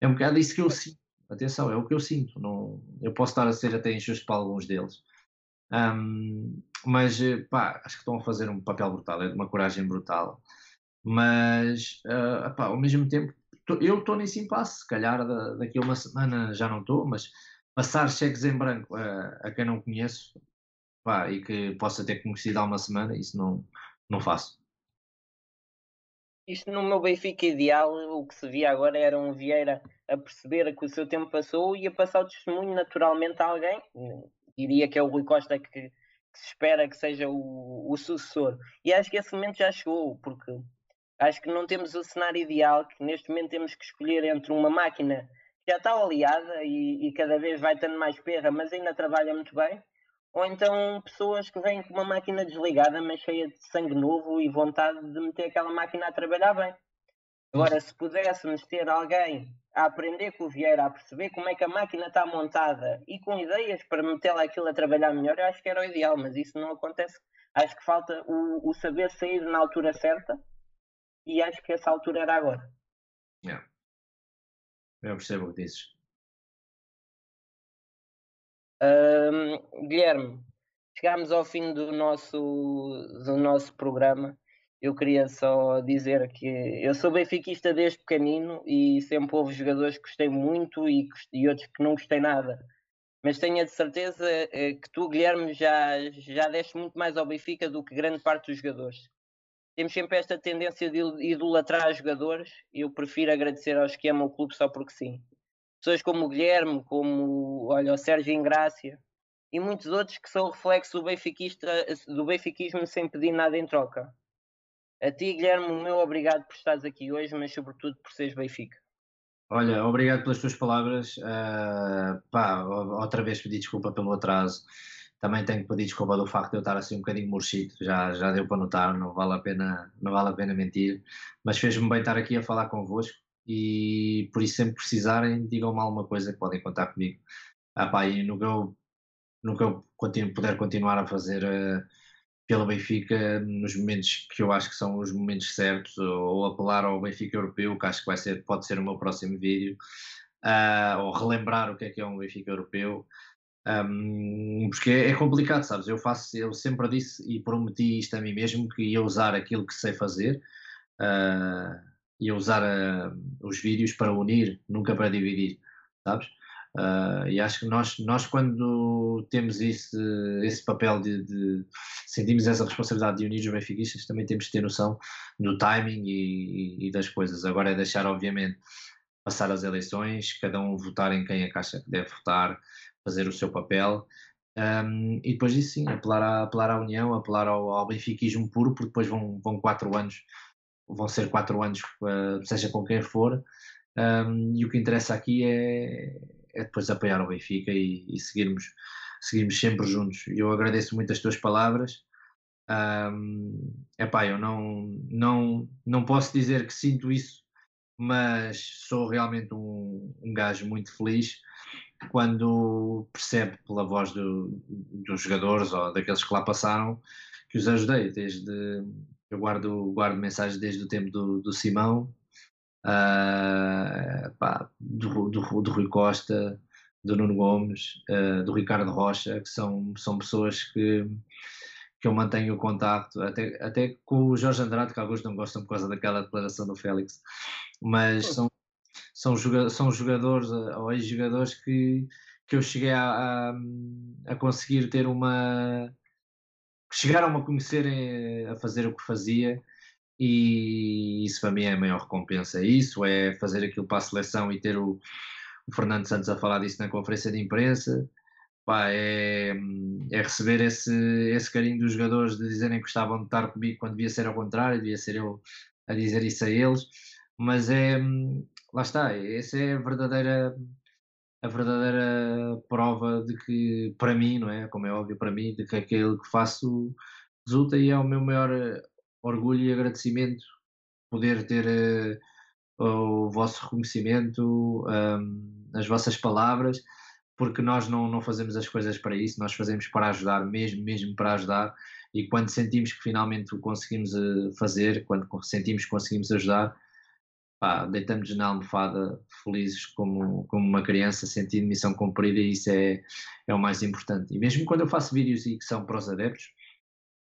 É um bocado isso que eu sinto. Atenção, é o que eu sinto. Não, eu posso estar a ser até injusto para alguns deles. Um, mas pá, acho que estão a fazer um papel brutal, é de uma coragem brutal. Mas uh, pá, ao mesmo tempo, tô, eu estou nesse impasse. Se calhar da, daqui a uma semana já não estou, mas passar cheques em branco a, a quem não conheço pá, e que possa ter conhecido há uma semana, isso não, não faço. Isto no meu Benfica ideal, o que se via agora era um Vieira a perceber que o seu tempo passou e a passar o testemunho naturalmente a alguém. Diria que é o Rui Costa que, que se espera que seja o, o, sucessor. E acho que esse momento já chegou, porque acho que não temos o cenário ideal, que neste momento temos que escolher entre uma máquina que já está oleada e, e cada vez vai tendo mais perra, mas ainda trabalha muito bem, ou então pessoas que vêm com uma máquina desligada, mas cheia de sangue novo e vontade de meter aquela máquina a trabalhar bem. Agora, se pudéssemos ter alguém a aprender com o Vieira, a perceber como é que a máquina está montada e com ideias para metê-la aquilo a trabalhar melhor, eu acho que era o ideal, mas isso não acontece. Acho que falta o, o saber sair na altura certa e acho que essa altura era agora. Yeah. Eu percebo o que dizes. Guilherme, chegámos ao fim do nosso, do nosso programa. Eu queria só dizer que eu sou benfiquista desde pequenino e sempre houve jogadores que gostei muito e, e outros que não gostei nada. Mas tenho a certeza eh, que tu, Guilherme, já, já deste muito mais ao Benfica do que grande parte dos jogadores. Temos sempre esta tendência de idolatrar jogadores e eu prefiro agradecer aos que amam o clube só porque sim pessoas como o Guilherme, como olha, o Sérgio Ingrácia e muitos outros que são reflexo do, benfiquista, do benfiquismo sem pedir nada em troca. A ti, Guilherme, o meu obrigado por estares aqui hoje, mas sobretudo por seres Benfica. Olha, obrigado pelas tuas palavras. Uh, pá, outra vez pedi desculpa pelo atraso. Também tenho que pedir desculpa do facto de eu estar assim um bocadinho murchito. Já, já deu para notar, não vale a pena, não vale a pena mentir. Mas fez-me bem estar aqui a falar convosco e por isso sempre precisarem, digam-me alguma coisa que podem contar comigo. Ah, pá, e no que eu, no que eu continuo, puder continuar a fazer uh, pelo Benfica, nos momentos que eu acho que são os momentos certos, ou, ou, apelar ao Benfica Europeu, que acho que vai ser, pode ser o meu próximo vídeo, uh, ou relembrar o que é que é um Benfica Europeu. Um, porque é, é, complicado, sabes? Eu faço, eu sempre disse e prometi isto a mim mesmo que ia usar aquilo que sei fazer. Uh, e a usar uh, os vídeos para unir, nunca para dividir, sabes? Uh, e acho que nós, nós quando temos esse, esse papel de, de, sentimos essa responsabilidade de unir os benfiquistas, também temos que ter noção do timing e, e, das coisas. Agora é deixar, obviamente, passar as eleições, cada um votar em quem acha que deve votar, fazer o seu papel. Um, e depois disso sim, apelar à, apelar à união, apelar ao, ao benfiquismo puro, porque depois vão, vão quatro anos vão ser quatro anos, uh, seja com quem for, um, e o que interessa aqui é, é depois apoiar o Benfica e, e, seguirmos, seguirmos sempre juntos. Eu agradeço muito as tuas palavras. Um, epá, eu não, não, não posso dizer que sinto isso, mas sou realmente um, um gajo muito feliz quando percebe pela voz do, dos jogadores ou daqueles que lá passaram que os ajudei, desde eu guardo, guardo mensagens desde o tempo do, do Simão, uh, pá, do, do, do, Rui Costa, do Nuno Gomes, uh, do Ricardo Rocha, que são, são pessoas que, que eu mantenho o contacto, até, até com o Jorge Andrade, que alguns não gostam por causa daquela declaração do Félix, mas são, são, joga são jogadores ou ex-jogadores que, que eu cheguei a, a, a conseguir ter uma. Chegaram a conhecer a fazer o que fazia e isso para mim é a maior recompensa. Isso é fazer aquilo para a seleção e ter o, o Fernando Santos a falar disso na conferência de imprensa. Pá, é, é, receber esse, esse carinho dos jogadores de dizerem que gostavam de estar comigo quando devia ser ao contrário, devia ser eu a dizer isso a eles, mas é lá está, essa é a verdadeira a verdadeira prova de que para mim, não é? Como é óbvio para mim, de que aquilo que faço resulta e é o meu maior orgulho e agradecimento poder ter uh, o vosso reconhecimento, um, as vossas palavras, porque nós não, não fazemos as coisas para isso, nós fazemos para ajudar, mesmo, mesmo para ajudar, e quando sentimos que finalmente o conseguimos uh, fazer, quando sentimos que conseguimos ajudar, deitamos na almofada felizes como, como uma criança, sentindo missão cumprida, e isso é, é o mais importante. E mesmo quando eu faço vídeos e que são para os adeptos,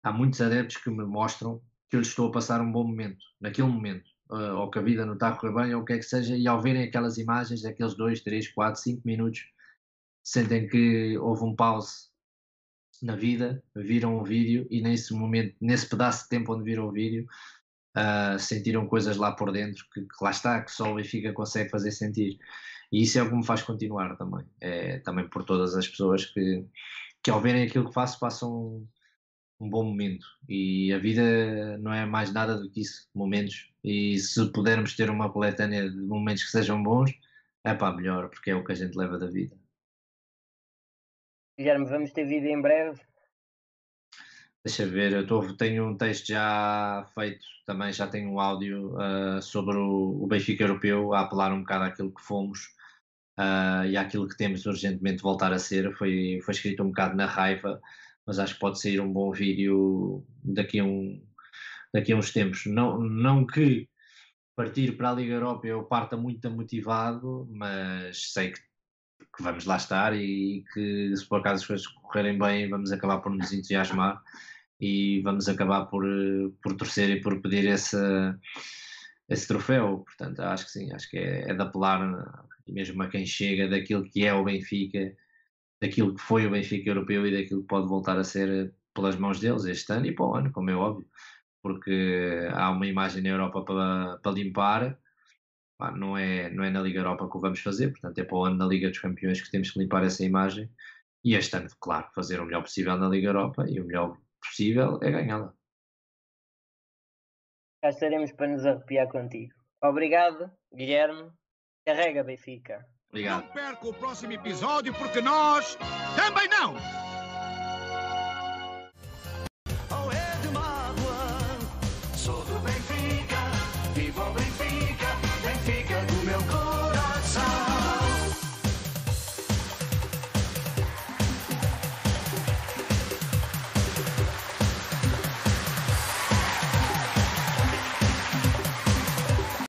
há muitos adeptos que me mostram que eu lhes estou a passar um bom momento, naquele momento, uh, ou que a vida não está a correr bem, ou o que é que seja, e ao verem aquelas imagens, daqueles 2, 3, 4, 5 minutos, sentem que houve um pause na vida, viram o vídeo e nesse momento, nesse pedaço de tempo onde viram o vídeo, uh, sentiram coisas lá por dentro que, que, lá está, que só o Benfica consegue fazer sentir. E isso é o que me faz continuar também. É também por todas as pessoas que, que ao verem aquilo que faço, passam um bom momento. E a vida não é mais nada do que isso, momentos. E se pudermos ter uma coletânea de momentos que sejam bons, é pá, melhor, porque é o que a gente leva da vida. Guilherme, vamos ter vida em breve. Deixa ver, eu tô, tenho um texto já feito, também já tenho um áudio uh, sobre o, o, Benfica Europeu, a apelar um bocado àquilo que fomos uh, e àquilo que temos urgentemente voltar a ser. Foi, foi escrito um bocado na raiva, mas acho que pode sair um bom vídeo daqui a, um, daqui a uns tempos. Não, não que partir para a Liga Europa eu parta muito motivado, mas sei que, que, vamos lá estar e que se por acaso as coisas correrem bem vamos acabar por nos entusiasmar e vamos acabar por, por torcer e por pedir esse, esse troféu. Portanto, acho que sim, acho que é, é de apelar mesmo a quem chega daquilo que é o Benfica daquilo que foi o Benfica europeu e daquilo que pode voltar a ser pelas mãos deles este ano e para o ano, como é óbvio, porque há uma imagem na Europa para, para limpar, não, é, não é na Liga Europa que o vamos fazer, portanto é para o ano na Liga dos Campeões que temos que limpar essa imagem e este ano, claro, fazer o melhor possível na Liga Europa e o melhor possível é ganhá-la. Cá estaremos para nos arrepiar contigo. Obrigado, Guilherme. Carrega, Benfica. Obrigado. Não perca o próximo episódio porque nós também não!